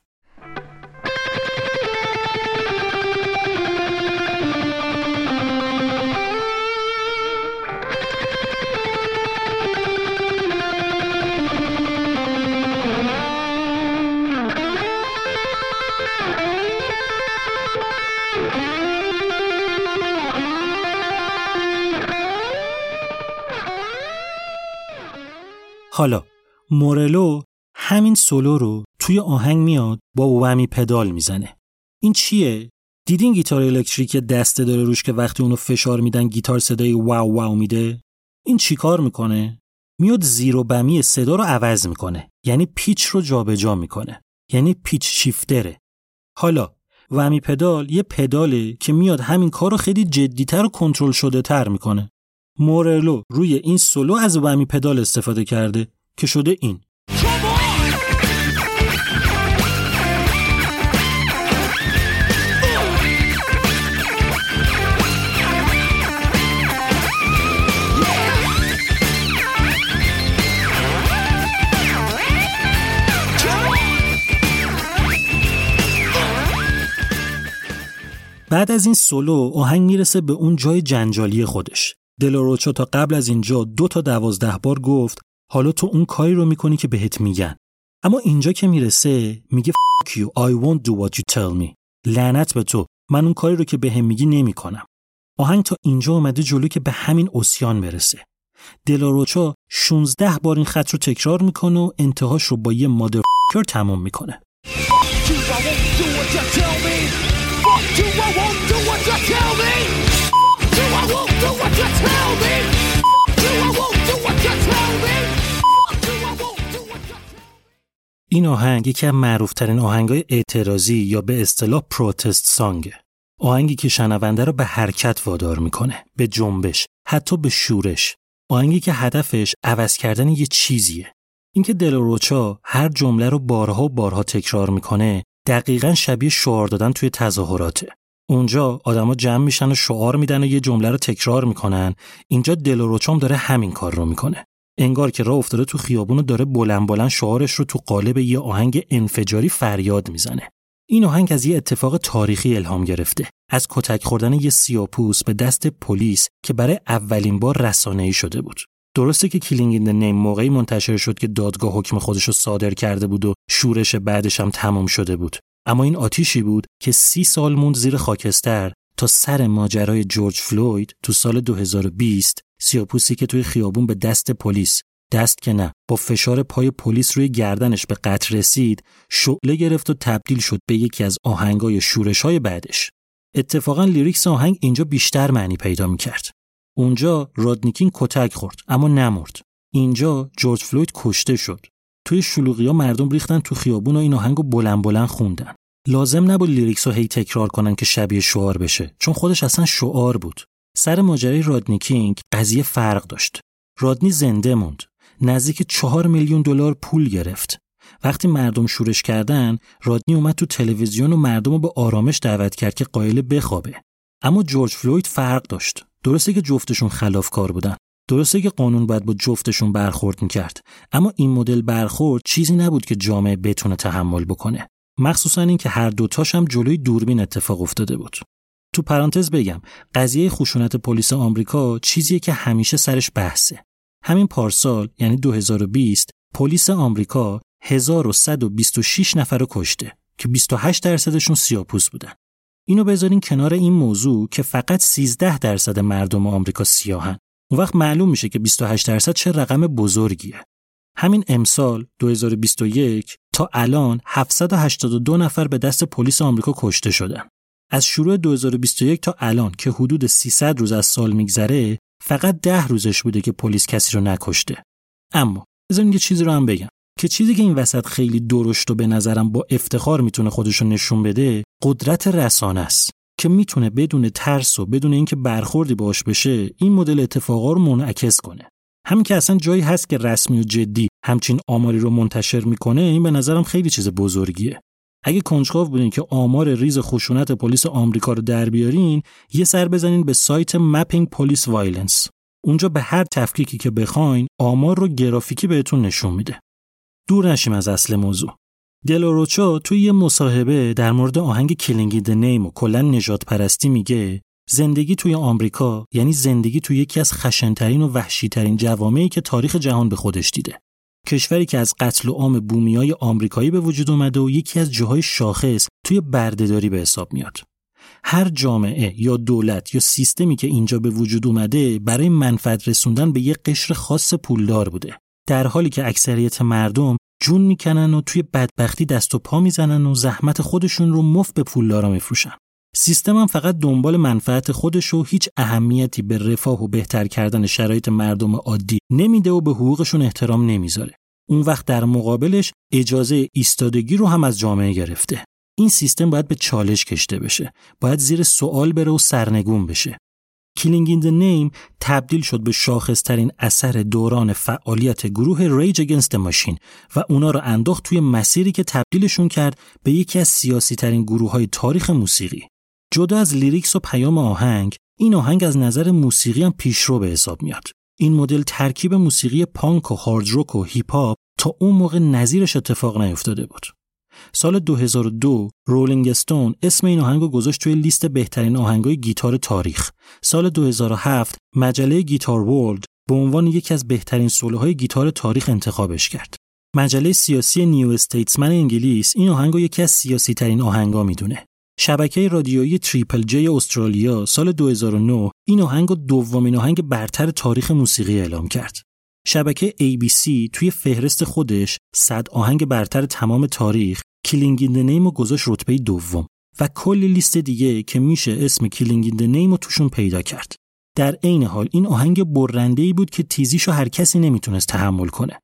حالا مورلو همین سولو رو توی آهنگ میاد با ومی پدال می‌زنه. این چیه؟ دیدین گیتار الکتریک دسته داره روش که وقتی اونو فشار میدن گیتار صدای واو واو میده؟ این چیکار می‌کنه؟ میاد زیر و بمی صدا رو عوض می‌کنه. یعنی پیچ رو جابجا می‌کنه. یعنی پیچ شیفتره. حالا ومی پدال یه پداله که میاد همین کار رو خیلی جدیتر و کنترل شده تر می‌کنه. مورلو روی این سولو از ومی پدال استفاده کرده که شده این. بعد از این سولو آهنگ می‌رسه به اون جای جنجالی خودش. دلاروچو تا قبل از اینجا دو تا دوازده بار گفت حالا تو اون کاری رو می‌کنی که بهت میگن. اما اینجا که می‌رسه میگه fuck you I won't do what you tell me. لعنت به تو من اون کاری رو که بهم میگی نمی‌کنم. آهنگ تا اینجا اومده جلو که به همین اوسیان برسه. دلاروچا 16 بار این خط رو تکرار می‌کنه و انتهاش رو با یه مادر تموم می‌کنه. این آهنگ یکی از معروفترین آهنگای اعتراضی یا به اصطلاح پروتست سانگه. آهنگی که شنونده رو به حرکت وادار می‌کنه، به جنبش، حتی به شورش. آهنگی که هدفش عوض کردن یه چیزیه. اینکه دلروچا هر جمله رو بارها و بارها تکرار می‌کنه، دقیقا شبیه شعار دادن توی تظاهراته. اونجا آدما جمع میشن و شعار میدن و یه جمله رو تکرار می‌کنن. اینجا دلوروچام داره همین کار رو می‌کنه. انگار که راه افتاده تو خیابون و داره بلند بلند شعارش رو تو قالب یه آهنگ انفجاری فریاد می‌زنه. این آهنگ از یه اتفاق تاریخی الهام گرفته. از کتک خوردن یه سیاپوس به دست پلیس که برای اولین بار رسانه‌ای شده بود. درسته که Killing in the Name موقعی منتشر شد که دادگاه حکم خودش رو صادر کرده بود و شورش بعدش هم تمام شده بود. اما این آتیشی بود که سی سال موند زیر خاکستر تا سر ماجرای جورج فلوید تو سال 2020 سیاه‌پوستی که توی خیابون به دست پلیس دست که نه با فشار پای پلیس روی گردنش به قتل رسید شعله گرفت و تبدیل شد به یکی از آهنگای شورش های بعدش. اتفاقا lyrics آهنگ اینجا بیشتر معنی پیدا می‌کرد. اونجا رادنی کینگ کتک خورد اما نمرد. اینجا جورج فلوید کشته شد. توی شلوغی مردم ریختن تو خیابون و این آهنگ رو بلند بلند خوندن. لازم نبود lyrics رو هی تکرار کنن که شبیه شعار بشه چون خودش اصلا شعار بود. سر ماجرای رادنی کینگ قضیه فرق داشت. رادنی زنده موند. نزدیک چهار میلیون دلار پول گرفت. وقتی مردم شورش کردن رادنی اومد تو تلویزیون و مردم رو به آرامش دعوت کرد که قائله بخوابه. اما جورج فلوید فرق داشت. درسته که جفتشون خلافکار بودن. درسته که قانون باید با جفتشون برخورد می‌کرد اما این مدل برخورد چیزی نبود که جامعه بتونه تحمل بکنه. مخصوصا اینکه هر دوتاش هم جلوی دوربین اتفاق افتاده بود. تو پرانتز بگم قضیه خشونت پلیس آمریکا چیزیه که همیشه سرش بحثه. همین پارسال یعنی 2020 پلیس آمریکا 1126 نفر رو کشته که 28 درصدشون سیاپوس بودن. اینو بذارین کنار این موضوع که فقط 13 درصد مردم آمریکا سیاهن. اون وقت معلوم میشه که 28 درصد چه رقم بزرگیه. همین امسال 2021 تا الان 782 نفر به دست پلیس آمریکا کشته شدن. از شروع 2021 تا الان که حدود 300 روز از سال میگذره فقط 10 روزش بوده که پلیس کسی رو نکشته. اما بذارین یه چیزی رو هم بگم که چیزی که این وسط خیلی درشت و به نظرم با افتخار می‌تونه خودش رو نشون بده قدرت رسانه است. که می‌تونه بدون ترس و بدون اینکه برخوردی باش بشه این مدل اتفاقا رو منعکس کنه. همین که اصلا جایی هست که رسمی و جدی همچین آماری رو منتشر می‌کنه این به نظرم خیلی چیز بزرگیه. اگه کنجکاو بودین که آمار ریز خشونت پلیس آمریکا رو در بیارین یه سر بزنین به سایت Mapping Police Violence. اونجا به هر تفکیکی که بخواین آمار رو گرافیکی بهتون نشون میده. دور نشیم از اصل موضوع. دلوروچا توی یه مصاحبه در مورد آهنگ کلینگی د نیم و کلا نجات پرستی میگه زندگی توی آمریکا یعنی زندگی توی یکی از خشنترین و وحشیترین جوامعی که تاریخ جهان به خودش دیده. کشوری که از قتل و عام بومیای آمریکایی به وجود اومده و یکی از جاهای شاخص توی بردهداری به حساب میاد. هر جامعه یا دولت یا سیستمی که اینجا به وجود اومده برای منفعت رسوندن به یک قشر خاص پولدار بوده. در حالی که اکثریت مردم جون می‌کنن و توی بدبختی دست و پا می‌زنن و زحمت خودشون رو مفت به پولدارا میفروشن. سیستم هم فقط دنبال منفعت خودش و هیچ اهمیتی به رفاه و بهتر کردن شرایط مردم عادی نمیده و به حقوقشون احترام نمی‌ذاره. اون وقت در مقابلش اجازه ایستادگی رو هم از جامعه گرفته. این سیستم باید به چالش کشته بشه. باید زیر سوال بره و سرنگون بشه. Killing in the Name تبدیل شد به شاخصترین اثر دوران فعالیت گروه Rage Against the Machine و اونا رو انداخت توی مسیری که تبدیلشون کرد به یکی از سیاسی ترین گروه های تاریخ موسیقی. جدا از lyrics و پیام آهنگ، این آهنگ از نظر موسیقی هم پیشرو به حساب میاد. این مدل ترکیب موسیقی پانک و hard rock و هیپ هاپ تا اون موقع نظیرش اتفاق نیفتاده بود. سال 2002 Rolling Stone اسم این آهنگ گذاشت توی لیست بهترین آهنگای گیتار تاریخ. سال 2007 مجله Guitar World به عنوان یکی از بهترین سولوهای گیتار تاریخ انتخابش کرد. مجله سیاسی New Statesman انگلیس این آهنگ یکی از سیاسی ترین آهنگا می‌دونه. شبکه رادیویی Triple J استرالیا سال 2009 این آهنگ دومین آهنگ برتر تاریخ موسیقی اعلام کرد. شبکه ABC توی فهرست خودش صد آهنگ برتر تمام تاریخ Killing in the Name و گذاشت رتبه دوم و کلی لیست دیگه که میشه اسم Killing in the Name رو توشون پیدا کرد. در عین حال این آهنگ برنده ای بود که تیزیشو هر کسی نمی‌تونست تحمل کنه.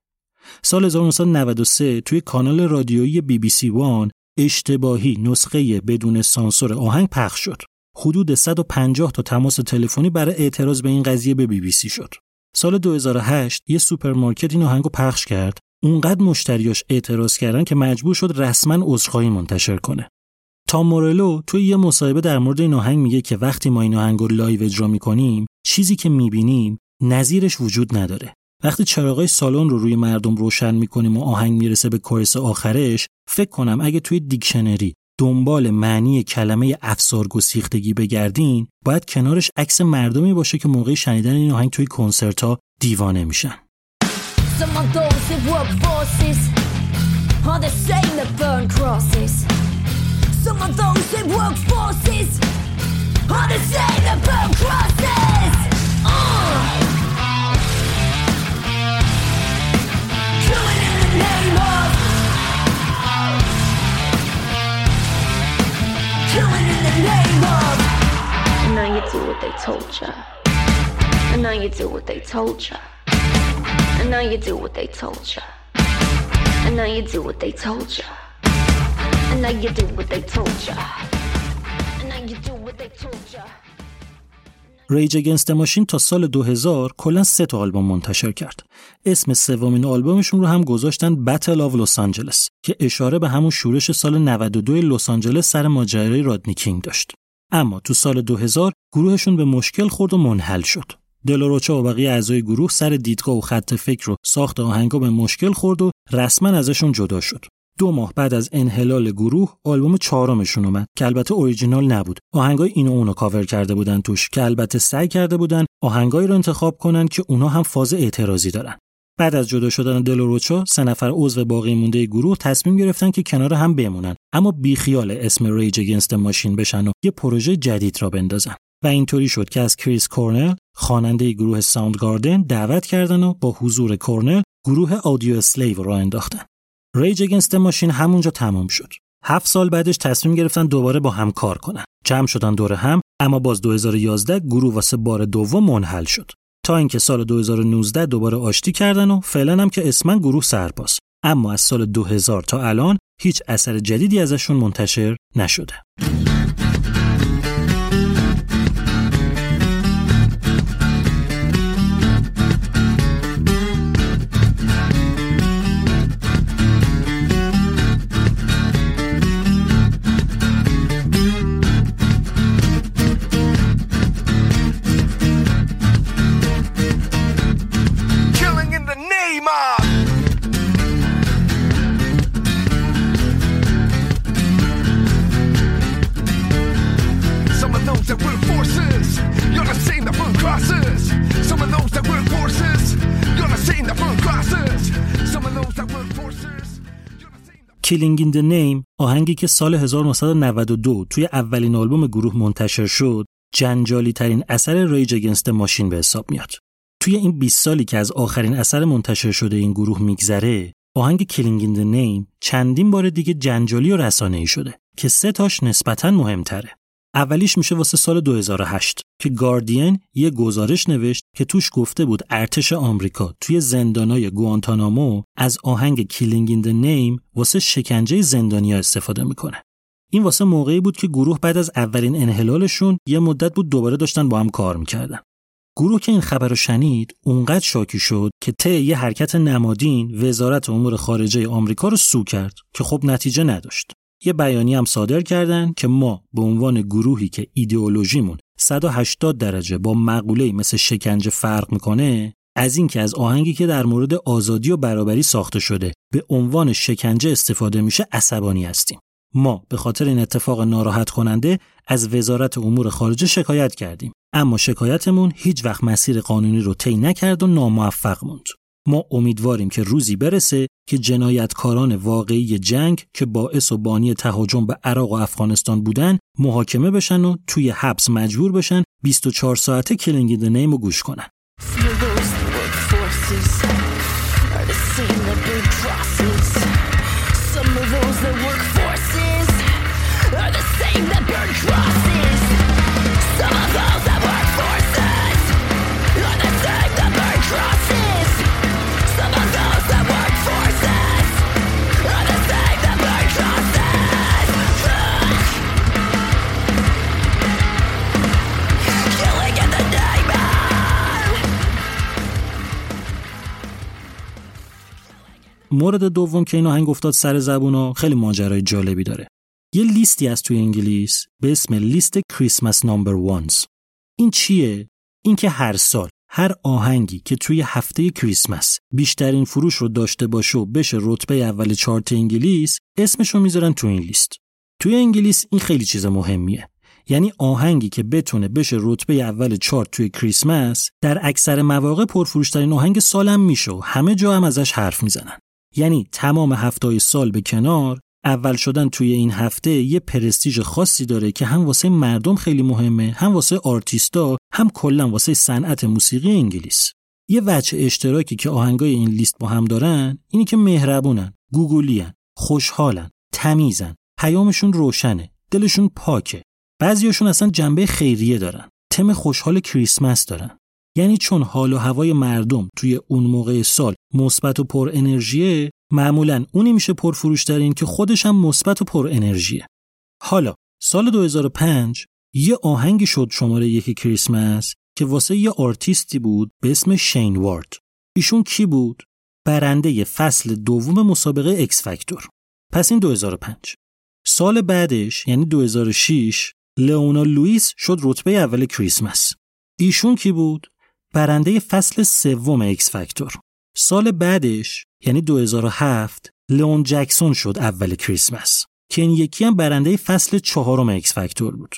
سال 1993 توی کانال رادیویی BBC One اشتباهی نسخه بدون سانسور آهنگ پخش شد. حدود 150 تا تماس تلفنی برای اعتراض به این قضیه به بی بی سی شد. سال 2008 یه سوپرمارکت این آهنگو پخش کرد. اونقدر مشتریاش اعتراض کردن که مجبور شد رسما عذرخواهی منتشر کنه. تام مورلو توی یه مصاحبه در مورد این آهنگ میگه که وقتی ما این آهنگ live اجرا می‌کنیم چیزی که می‌بینیم نظیرش وجود نداره وقتی چراغای سالن رو روی مردم روشن می‌کنیم و آهنگ می‌رسه به chorus آخرش فکر کنم اگه توی دیکشنری دنبال معنی کلمه افسار گسیختگی بگردین باید کنارش عکس مردمی باشه که موقع شنیدن این آهنگ توی کنسرت ها دیوانه میشن. Now you do what they told ya. And now you do what they told ya. And now you do what they told ya. And now you do what they told ya. And now you do what they told ya. And now you do what they told ya. Rage Against the Machine تا سال 2000 کلا سه تا آلبوم منتشر کرد. اسم سومین آلبومشون رو هم گذاشتن Battle of Los Angeles که اشاره به همون شورش سال 92 لس آنجلس سر ماجرای رادنی کینگ داشت. اما تو سال 2000 گروهشون به مشکل خورد و منحل شد. دلوروچا و بقیه اعضای گروه سر دیدگاه و خط فکر و ساخت آهنگا به مشکل خورد و رسما ازشون جدا شد. دو ماه بعد از انحلال گروه آلبوم چهارمشون اومد که البته اوریجینال نبود. آهنگای اینو اونو کاور کرده بودن توش که البته سعی کرده بودن آهنگایی رو انتخاب کنن که اونا هم فاز اعتراضی دارن. بعد از جدا شدن دلوروچا سه نفر عضو باقی مونده گروه تصمیم گرفتن که کنار هم بمونن. اما بیخیال اسم Rage Against the Machine بشن و یه پروژه جدید راه بندازن. و اینطوری شد که از کریس کورنل خواننده گروه Soundgarden دعوت کردن و با حضور کورنل گروه Audioslave راه انداختن. Rage Against the Machine همونجا تمام شد. هفت سال بعدش تصمیم گرفتن دوباره با هم کار کنن. جمع شدن دور هم اما باز 2011 گروه واسه بار دوم منحل شد. تا اینکه سال 2019 دوباره آشتی کردن و فعلا هم که اسماً گروه سرپاست. اما از سال 2000 تا الان هیچ اثر جدیدی ازشون منتشر نشده. Killing in the Name آهنگی که سال 1992 توی اولین آلبوم گروه منتشر شد جنجالی ترین اثر Rage Against the Machine به حساب میاد. توی این 20 سالی که از آخرین اثر منتشر شده این گروه میگذره آهنگ Killing in the Name چندین بار دیگه جنجالی و رسانه‌ای شده که سه تاش نسبتا مهمتره. اولیش میشه واسه سال 2008 که گاردین یه گزارش نوشت که توش گفته بود ارتش آمریکا توی زندانای گوانتانامو از آهنگ Killing in the Name واسه شکنجه زندانیا استفاده می‌کنه. این واسه موقعی بود که گروه بعد از اولین انحلالشون یه مدت بود دوباره داشتن با هم کار می‌کردن. گروه که این خبر رو شنید اونقدر شاکی شد که طی یه حرکت نمادین وزارت امور خارجه آمریکا رو سو کرد که خب نتیجه نداشت. یه بیانی هم صادر کردن که ما به عنوان گروهی که ایدئولوژیمون 180 درجه با مقوله مثل شکنجه فرق می‌کنه از اینکه از آهنگی که در مورد آزادی و برابری ساخته شده به عنوان شکنجه استفاده میشه عصبانی هستیم. ما به خاطر این اتفاق ناراحت کننده از وزارت امور خارجه شکایت کردیم اما شکایتمون هیچ وقت مسیر قانونی رو طی نکرد و ناموفق موند ما امیدواریم که روزی برسه که جنایتکاران واقعی جنگ که باعث و بانی تهاجم به عراق و افغانستان بودن محاکمه بشن و توی حبس مجبور بشن 24 ساعته کلینگ نیم و گوش کنن. مورد دوم که این آهنگ افتاد سر زبونا خیلی ماجرای جالبی داره. یه لیستی از توی انگلیس به اسم لیست کریسمس نامبر وانز این چیه؟ این که هر سال هر آهنگی که توی هفته کریسمس بیشترین فروش رو داشته باشه و بشه رتبه اول چارت انگلیس اسمش رو می‌ذارن تو این لیست. توی انگلیس این خیلی چیز مهمیه. یعنی آهنگی که بتونه بشه رتبه اول چارت توی کریسمس در اکثر مواقع پرفروشترین آهنگ سالم میشه و همه جا هم ازش حرف می‌زنن. یعنی تمام هفتای سال به کنار اول شدن توی این هفته یه پرستیژ خاصی داره که هم واسه مردم خیلی مهمه هم واسه آرتیستا هم کلا واسه صنعت موسیقی انگلیس. یه وجه اشتراکی که آهنگای این لیست با هم دارن اینی که مهربونن گوگلیان خوشحالن تمیزن پیامشون روشنه دلشون پاکه. بعضیاشون اصلا جنبه خیریه دارن. تم خوشحال کریسمس دارن. یعنی چون حال و هوای مردم توی اون موقع سال مثبت و پر انرژیه معمولا اونی میشه پرفروشترین که خودش هم مثبت و پر انرژیه. حالا سال 2005 یه آهنگی شد شماره یکی کریسمس که واسه یه آرتیستی بود به اسم شین وارد. ایشون کی بود؟ برنده فصل دوم مسابقه X Factor. پس این 2005 سال بعدش یعنی 2006 لئونا لوئیس شد رتبه اول کریسمس. ایشون کی بود؟ برنده فصل سوم X Factor سال بعدش یعنی 2007 لئون جکسون شد اول کریسمس که این یکی هم برنده فصل چهارم X Factor بود.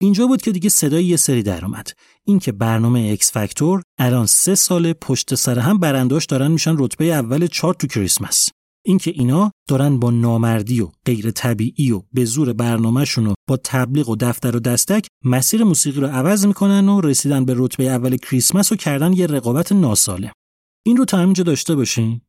اینجا بود که دیگه صدای یه سری در اومد. اینکه برنامه X Factor الان سه سال پشت سر هم برنده‌هاش دارن میشن رتبه اول چارت تو کریسمس. اینکه اینا دارن با نامردی و غیر طبیعی و به زور برنامهشون و با تبلیغ و دفتر و دستک مسیر موسیقی رو عوض می‌کنن و رسیدن به رتبه اول کریسمس رو کردن یه رقابت ناسالم. این رو تا همینجا داشته باشین.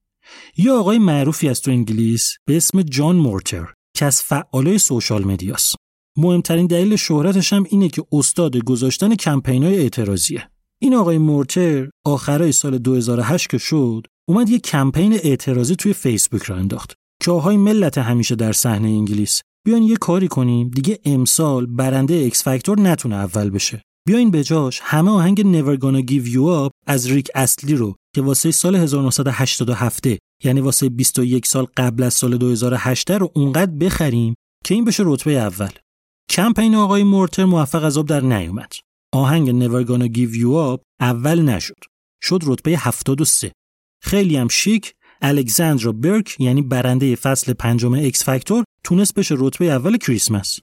یه آقای معروفی از تو انگلیس به اسم جان مورتر که از فعالای social media ست. مهمترین دلیل شهرتش هم اینه که استاد گذاشتن کمپینای اعتراضیه. این آقای مورتر آخرای سال 2008 که شد اومد یه کمپین اعتراضی توی فیسبوک راه انداخت. که ملت همیشه در صحنه انگلیس. بیاین یه کاری کنیم دیگه امسال برنده X Factor نتونه اول بشه. بیاین به جاش همه آهنگ Never Gonna Give You Up از ریک اصلی رو که واسه سال 1987 یعنی واسه 21 سال قبل از سال 2008 رو اونقدر بخریم که این بشه رتبه اول. کمپین آقای مورتر موفق از آب در نیومد. آهنگ Never Gonna Give You Up اول نشد. شد رتبه 73 خیلی هم شیک الکساندرا برک یعنی برنده فصل پنجم اکس فاکتور تونست بشه رتبه اول کریسمس.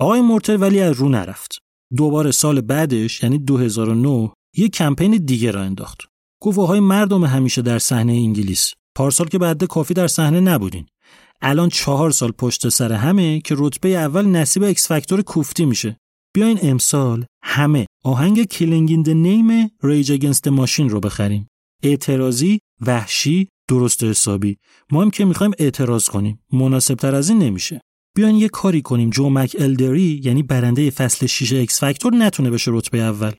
آقای مورتر ولی از رو نرفت. دوباره سال بعدش یعنی 2009 یه کمپین دیگه راه انداخت. گفت آهای مردم همیشه در صحنه انگلیس. پارسال که به قدر کافی در صحنه نبودین. الان چهار سال پشت سر همه که رتبه اول نصیب X Factor کوفتی میشه. بیاین امسال همه آهنگ Killing in the Name Rage Against the Machine رو بخریم. اعتراضیه وحشیه درست حسابی. ما هم که می‌خوایم اعتراض کنیم. مناسب تر از این نمیشه. بیاین یه کاری کنیم. جو مک الدری یعنی برنده فصل 6 X Factor نتونه بشه رتبه اول.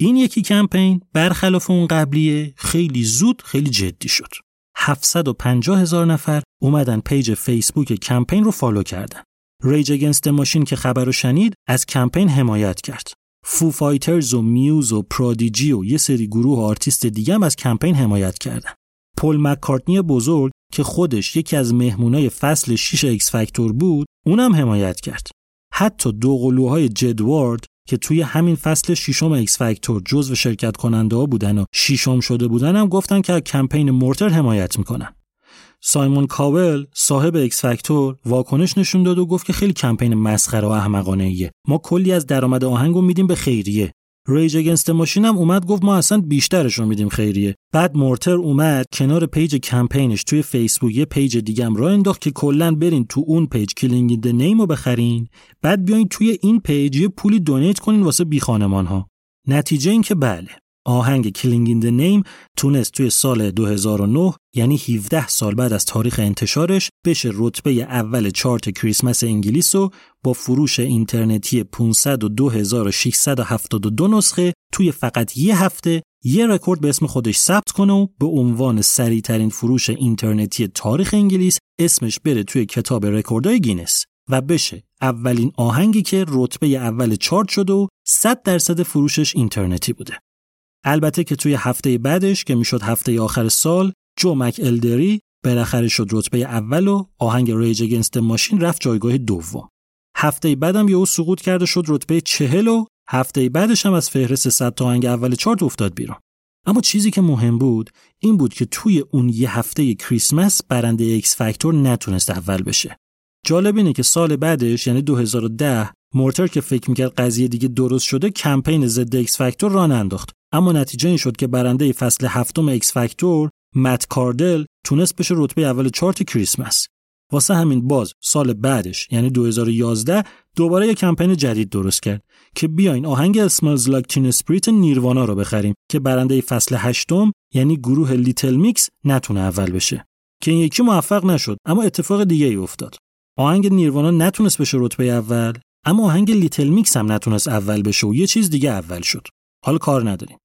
این یکی کمپین برخلاف اون قبلیه خیلی زود خیلی جدی شد. 750 هزار نفر اومدن page فیسبوک کمپین رو follow کردن. Rage Against the Machine که خبر رو شنید از کمپین حمایت کرد. Foo Fighters و Muse و Prodigy و یه سری گروه و آرتیست دیگه هم از کمپین حمایت کردن. پل مکارتنی بزرگ که خودش یکی از مهمونای فصل 6 X Factor بود اونم حمایت کرد. حتی دو قلوهای جدوارد که توی همین فصل ششم X Factor جزو شرکت کننده ها بودن و ششم شده بودن هم گفتن که کمپین مورتر حمایت می‌کنن. سایمون کاول صاحب X Factor واکنش نشون داد و گفت که خیلی کمپین مسخره و احمقانه ایه ما کلی از درآمد آهنگو میدیم به خیریه. Rage Against the Machine هم اومد گفت ما اصلا بیشترش رو میدیم خیریه. بعد مورتر اومد کنار page کمپینش توی فیسبوک یه page دیگه هم راه انداخت که کلا برین تو اون page Killing in the Name رو بخرین بعد بیاین توی این page یه پولی donate کنین واسه بی خانمان ها نتیجه این که بله. آهنگ Killing in the Name تونست توی سال 2009 یعنی 17 سال بعد از تاریخ انتشارش بشه رتبه اول چارت کریسمس انگلیس و با فروش اینترنتی 502672 نسخه توی فقط یه هفته یه رکورد به اسم خودش ثبت کنه و به عنوان سریعترین فروش اینترنتی تاریخ انگلیس اسمش بره توی کتاب رکوردهای گینس و بشه اولین آهنگی که رتبه اول چارت شده و 100 درصد فروشش اینترنتی بوده. البته که توی هفته بعدش که می‌شد هفته آخر سال جو مک الدری بالاخره شد رتبه اول و آهنگ Rage Against the Machine رفت جایگاه دوم. هفته بعدم یهو سقوط کرد شد رتبه چهل و هفته بعدش هم از فهرست 100 تا آهنگ اول چارت افتاد بیرون. اما چیزی که مهم بود این بود که توی اون یه هفته کریسمس برنده X Factor نتونست اول بشه. جالب اینه که سال بعدش یعنی 2010 مورتر که فکر می‌کرد قضیه دیگه درست شده کمپین ضد X Factor راه انداخت اما نتیجه این شد که برنده فصل هفتم X Factor مت کاردل تونست بشه رتبه اول چارت کریسمس. واسه همین باز سال بعدش یعنی 2011 دوباره یه کمپین جدید درست کرد که بیاین آهنگ Smells Like Teen Spirit Nirvana رو بخریم که برنده فصل هشتم یعنی گروه Little Mix نتونه اول بشه. که این یکی موفق نشد اما اتفاق دیگه ای افتاد. آهنگ Nirvana نتونست بشه رتبه اول. اما آهنگ Little Mix هم نتونست اول بشه و یه چیز دیگه اول شد حالا کار نداریم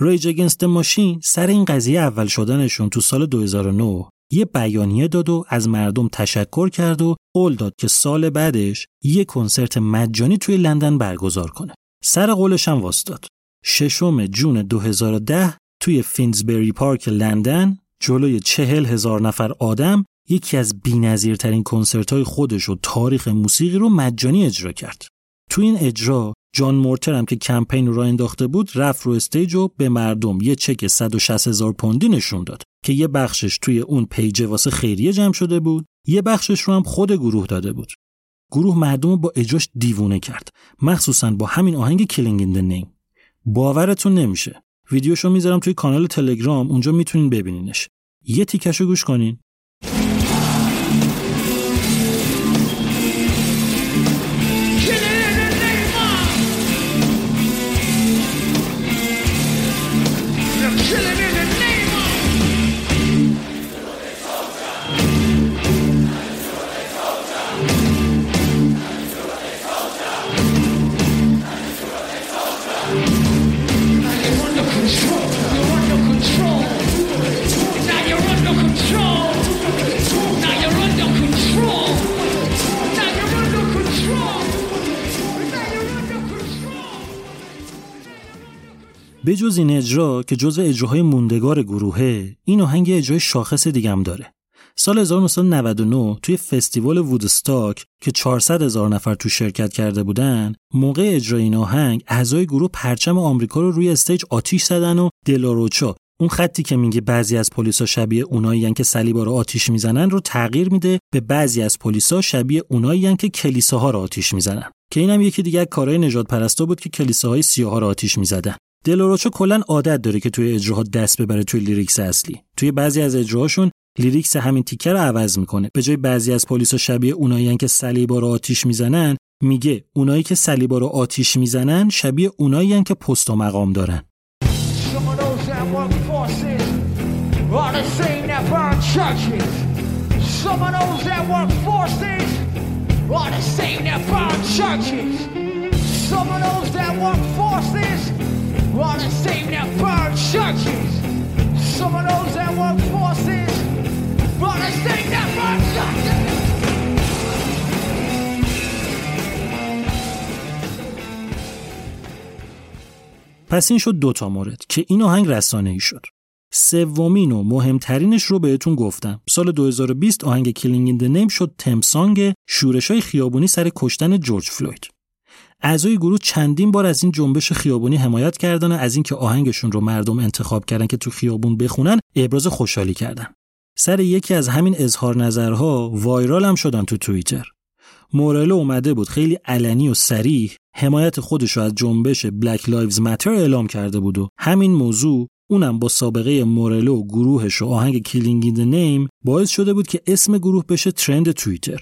Rage Against the Machine سر این قضیه اول شدنشون تو سال 2009 یه بیانیه داد و از مردم تشکر کرد و قول داد که سال بعدش یه کنسرت مجانی توی لندن برگزار کنه. سر قولش هم واستاد. ششم جون 2010 توی فینزبری پارک لندن جلوی چهل هزار نفر آدم یکی از بینظیرترین کنسرت های خودش و تاریخ موسیقی رو مجانی اجرا کرد. تو این اجرا جان مورتر هم که کمپین رو انداخته بود رفت رو stage و به مردم یه چک 160 هزار پوندی نشون داد که یه بخشش توی اون page واسه خیریه جمع شده بود یه بخشش رو هم خود گروه داده بود. گروه مردم رو با اجراش دیوونه کرد مخصوصا با همین آهنگ Killing in the Name باورتون نمیشه. ویدیوشو می‌ذارم توی کانال تلگرام اونجا می‌تونین ببینینش. یه تیکشو گوش کنین. به جز این اجرا که جزو اجراهای موندگار گروهه این آهنگ اجرای شاخص دیگه هم داره. سال 1999 توی فستیوال وودستاک که 400 هزار نفر تو شرکت کرده بودن موقع اجرای این آهنگ اعضای گروه پرچم آمریکا رو روی استیج آتیش زدن و دلاروچا اون خطی که میگه بعضی از پلیسا شبیه اونایی که صلیبا رو آتیش می‌زنن رو تغییر میده به بعضی از پلیسا شبیه اونایی که کلیساها رو آتیش می‌زنن. که اینم یکی دیگه کارهای نجات پرستا بود که کلیساهای سیاها رو آتیش می‌زدن. دلاروچا کلا عادت داره که توی اجراها دست ببره توی lyrics اصلی. توی بعضی از اجراهاشون lyrics همین تیکه رو عوض می‌کنه. به جای بعضی از پلیسا شبیه اونایی که صلیبا رو آتیش می‌زنن میگه اونایی که صلیبا رو آتیش می‌زنن شبیه اونایی که پست و مقام دارن. Some of those that work forces wanna save their burned churches. Some of those that work forces wanna save their burned churches. پس این شد دوتا مورد که این آهنگ رسانه ای شد. سومین و مهمترینش رو بهتون گفتم. سال 2020 آهنگ کلینگ این نیم شد تمسانگ شورش های خیابونی سر کشتن جورج فلوید. اعضای گروه چندین بار از این جنبش خیابونی حمایت کردن و از اینکه آهنگشون رو مردم انتخاب کردن که تو خیابون بخونن ابراز خوشحالی کردن. سر یکی از همین اظهار نظرها viral هم شدن تو توییتر. مورلو اومده بود خیلی علنی و صریح حمایت خودش رو از جنبش Black Lives Matter اعلام کرده بود و همین موضوع اونم با سابقه مورلو گروهش و آهنگ Killing in the Name باعث شده بود که اسم گروه بشه trend توییتر.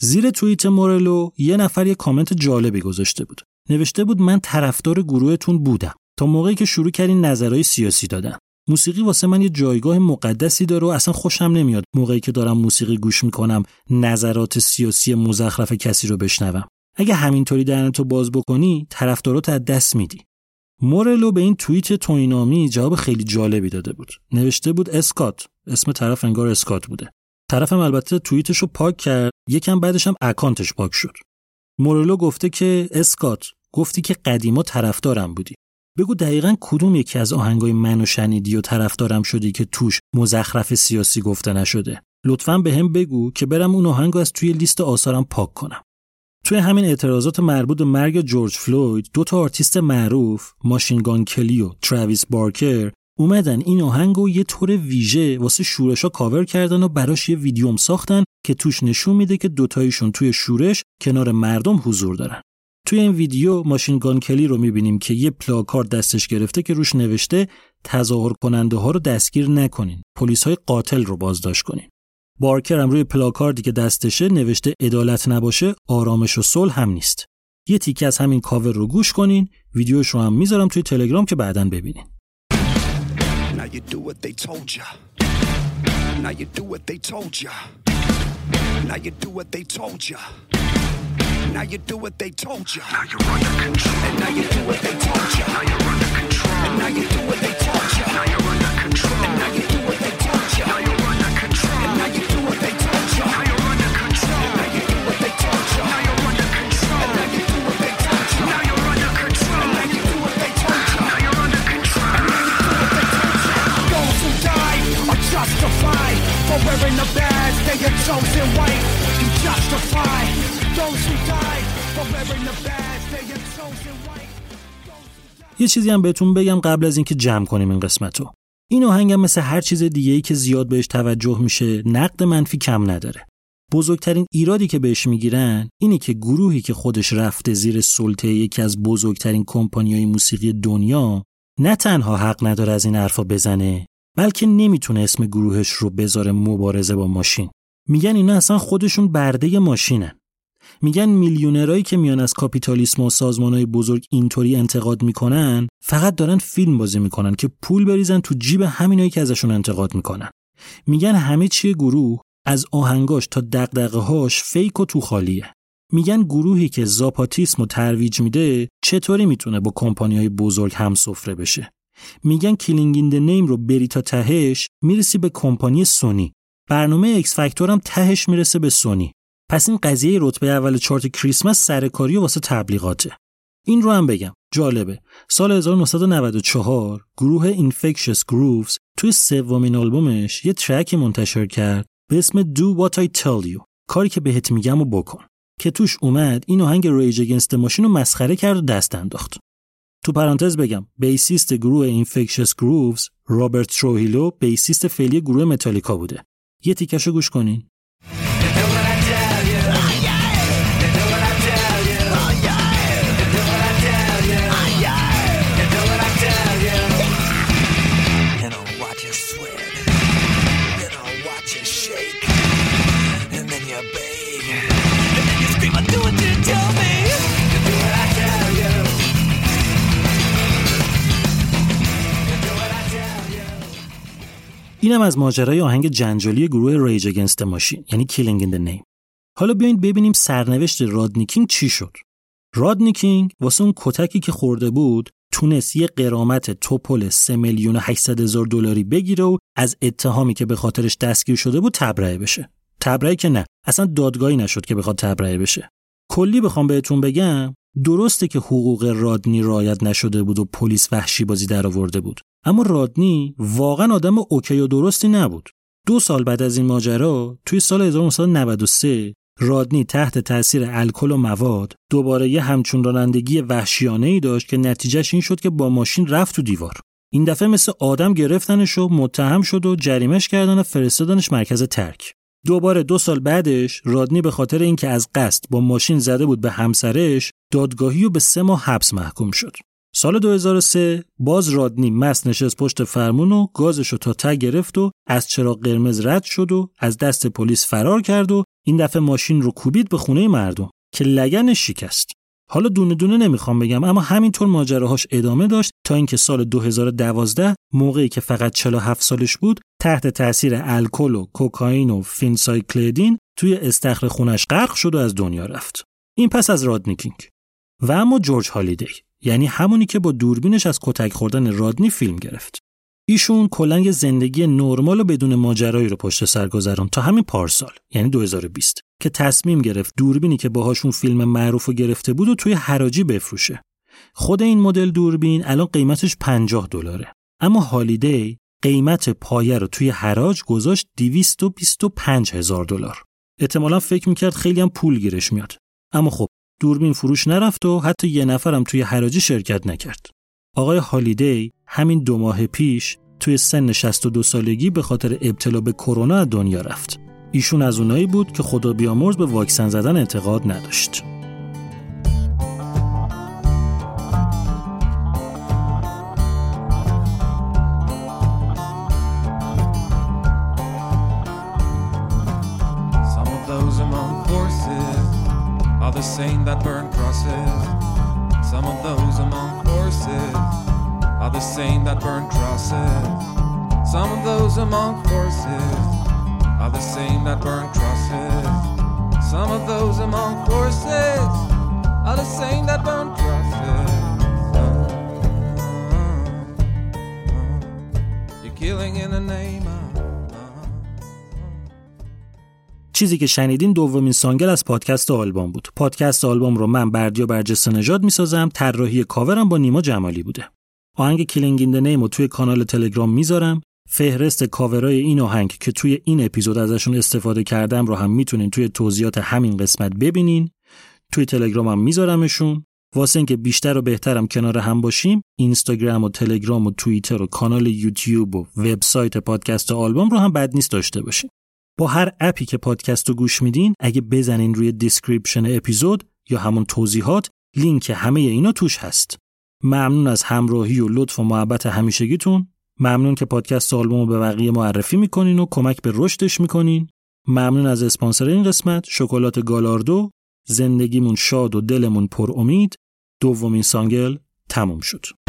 زیر توییت مورلو یه نفر یه کامنت جالبی گذاشته بود. نوشته بود من طرفدار گروهتون بودم تا موقعی که شروع کردین نظرهای سیاسی دادن. موسیقی واسه من یه جایگاه مقدسی داره و اصلا خوشم نمیاد موقعی که دارم موسیقی گوش می‌کنم نظرات سیاسی مزخرف کسی رو بشنوم. اگه همینطوری درنتو باز بکنی طرفدارات از دست میدی. مورلو به این توییت توینامی جواب خیلی جالبی داده بود. نوشته بود اسکات اسم طرف انگار اسکات بوده. طرفم البته توییتش رو پاک کرد یکم بعدش هم account ش پاک شد. مورلو گفته که اسکات گفتی که قدیما طرفدارم بودی. بگو دقیقا کدوم یکی از آهنگای منو شنیدی و طرفدارم شدی که توش مزخرف سیاسی گفته نشده. لطفا به هم بگو که برم اون آهنگو از توی لیست آثارم پاک کنم. توی همین اعتراضات مربوط به مرگ جورج فلوید دو تا آرتیست معروف Machine Gun Kelly و تراویس بارکر اومدن این آهنگو یه طور ویژه واسه شورشا کاور کردن و براش یه ویدیوم ساختن که توش نشون میده که دوتایشون توی شورش کنار مردم حضور دارن. توی این ویدیو ماشینگان کلی رو می‌بینیم که یه پلاکارد دستش گرفته که روش نوشته تظاهر کننده ها رو دستگیر نکنین. پلیس های قاتل رو بازداشت کنین. بارکر هم روی پلاکاردی که دستشه نوشته عدالت نباشه آرامش و صلح هم نیست. یه تیکه از همین کاور رو گوش کنین ویدیوش رو هم می‌ذارم توی تلگرام که بعدا ببینین. Now you do what they told ya. Now you do what they told ya. Now you do what they told ya. Now you do what they told ya. Now you're under control. And now you do what they told ya. Now you're under control. And now you do what they told ya. Now you're under control. And now you wearing the badge. They are chosen white. You justify those who died for wearing the badge. They are chosen white. یه چیزی هم بهتون بگم قبل از اینکه جمع کنیم این قسمتو. این آهنگ هم مثل هر چیز دیگه ای که زیاد بهش توجه میشه نقد منفی کم نداره. بزرگترین ایرادی که بهش می‌گیرن اینه که گروهی که خودش رفته زیر سلطه یکی از بزرگترین کمپانیای موسیقی دنیا نه تنها حق نداره از این حرفا بزنه بلکه نمی‌تونه اسم گروهش رو بذاره مبارزه با ماشین. میگن اینا اصلا خودشون برده ماشینن. میگن میلیونرایی که میان از کاپیتالیسم و سازمانهای بزرگ اینطوری انتقاد می‌کنن فقط دارن فیلم بازی می‌کنن که پول بریزن تو جیب همینایی که ازشون انتقاد می‌کنن میگن همه چی گروه از آهنگاش تا دغدغه هاش فیک و تو خالیه میگن گروهی که زاپاتیسم و ترویج میده چطوری می‌تونه با کمپانی های بزرگ هم سفره بشه میگن Killing in the Name رو بری تا تهش می‌رسی به کمپانی سونی. برنامه X Factor هم تهش می‌رسه به سونی. پس این قضیه رتبه اول چارت کریسمس سرکاری واسه تبلیغاته. این رو هم بگم. جالبه. سال 1994 گروه Infectious Grooves توی سومین آلبومش یه track منتشر کرد به اسم Do What I Tell You. کاری که بهت میگم رو بکن. که توش اومد این آهنگ Rage Against the Machine رو مسخره کرد و دست انداخت. تو پرانتز بگم بیسیست گروه Infectious Grooves رابرت تروهیلو بیسیست فعلی گروه متالیکا بوده. یه تیکشو گوش کنین. اینم از ماجرای آهنگ جنجالی گروه Rage Against the Machine یعنی Killing in the Name حالا بیاین ببینیم سرنوشت رادنی کینگ چی شد. رادنی کینگ واسه اون کتکی که خورده بود تونست یه غرامت توپول 3 میلیون و 800 هزار دلاری بگیره و از اتهامی که به خاطرش دستگیر شده بود تبرئه بشه. تبرئه که نه، اصلا دادگاهی نشد که بخواد تبرئه بشه. کلی بخوام بهتون بگم درسته که حقوق رادنی رعایت نشده بود و پلیس وحشی بازی در آورده بود. اما رادنی واقعا آدم OK و درستی نبود. دو سال بعد از این ماجرا توی سال 1993 رادنی تحت تاثیر الکل و مواد دوباره یه همچون رانندگی وحشیانه ای داشت که نتیجهش این شد که با ماشین رفت تو دیوار. این دفعه مثل آدم گرفتنش و متهم شد و جریمش کردن و فرستادنش مرکز ترک. دوباره دو سال بعدش رادنی به خاطر اینکه از قصد با ماشین زده بود به همسرش دادگاهی و به سه ماه حبس محکوم شد. سال 2003 باز رادنی مست نشست پشت فرمون و گازش رو تا ته گرفت و از چراغ قرمز رد شد و از دست پلیس فرار کرد و این دفعه ماشین رو کوبید به خونه مردم که لگنش شکست. حالا دونه دونه نمی‌خوام بگم اما همینطور ماجراهاش ادامه داشت تا اینکه سال 2012 موقعی که فقط 47 سالش بود تحت تاثیر الکل و کوکائین و phencyclidine توی استخر خونش غرق شد و از دنیا رفت. این پس از رادنی کینگ و اما جورج هالیدی یعنی همونی که با دوربینش از کتک خوردن رادنی فیلم گرفت. ایشون کلا یه زندگی نرمال و بدون ماجرایی رو پشت سر گذرون تا همین پارسال یعنی 2020 که تصمیم گرفت دوربینی که باهاشون فیلم معروف رو گرفته بود رو توی حراجی بفروشه. خود این مدل دوربین الان قیمتش 50 دلاره. اما هالیدی قیمت پایه رو توی حراج گذاشت 225 هزار دلار. احتمالا فکر می‌کرد خیلی هم پول گیرش میاد. اما خب دوربین فروش نرفت و حتی یه نفرم توی حراجی شرکت نکرد. آقای هالیدی همین دو ماه پیش توی سن 62 سالگی به خاطر ابتلا به کرونا دنیا رفت. ایشون از اونایی بود که خدا بیامرز به واکسن زدن اعتقاد نداشت. Some of those are the same that burn crosses. Some of those among horses are the same that burn crosses. Some of those among horses are the same that burn crosses. You're killing in the name of چیزی که شنیدین دومین سانگل از پادکست آلبوم بود. پادکست آلبوم رو من بردیا برجسته نژاد می‌سازم، طراحی کاورم با نیما جمالی بوده. آهنگ Killing in the Name رو توی کانال تلگرام می‌ذارم. فهرست کاورای این آهنگ که توی این اپیزود ازشون استفاده کردم رو هم می‌تونین توی توضیحات همین قسمت ببینین. توی تلگرامم میذارمشون. واسه اینکه بیشتر و بهترم کنار هم باشیم اینستاگرام و تلگرام و توییتر و کانال یوتیوب و وبسایت پادکست آلبوم رو هم بد نیست داشته باشیم با هر app ی که پادکست رو گوش میدین اگه بزنین روی description اپیزود یا همون توضیحات لینک همه اینا توش هست ممنون از همراهی و لطف و محبت همیشگیتون. ممنون که پادکست آلبوم به بقیه معرفی می‌کنین و کمک به رشدش می‌کنین. ممنون از اسپانسر این قسمت شکلات گالاردو. زندگیمون شاد و دلمون پر امید. دومین سانگل تموم شد.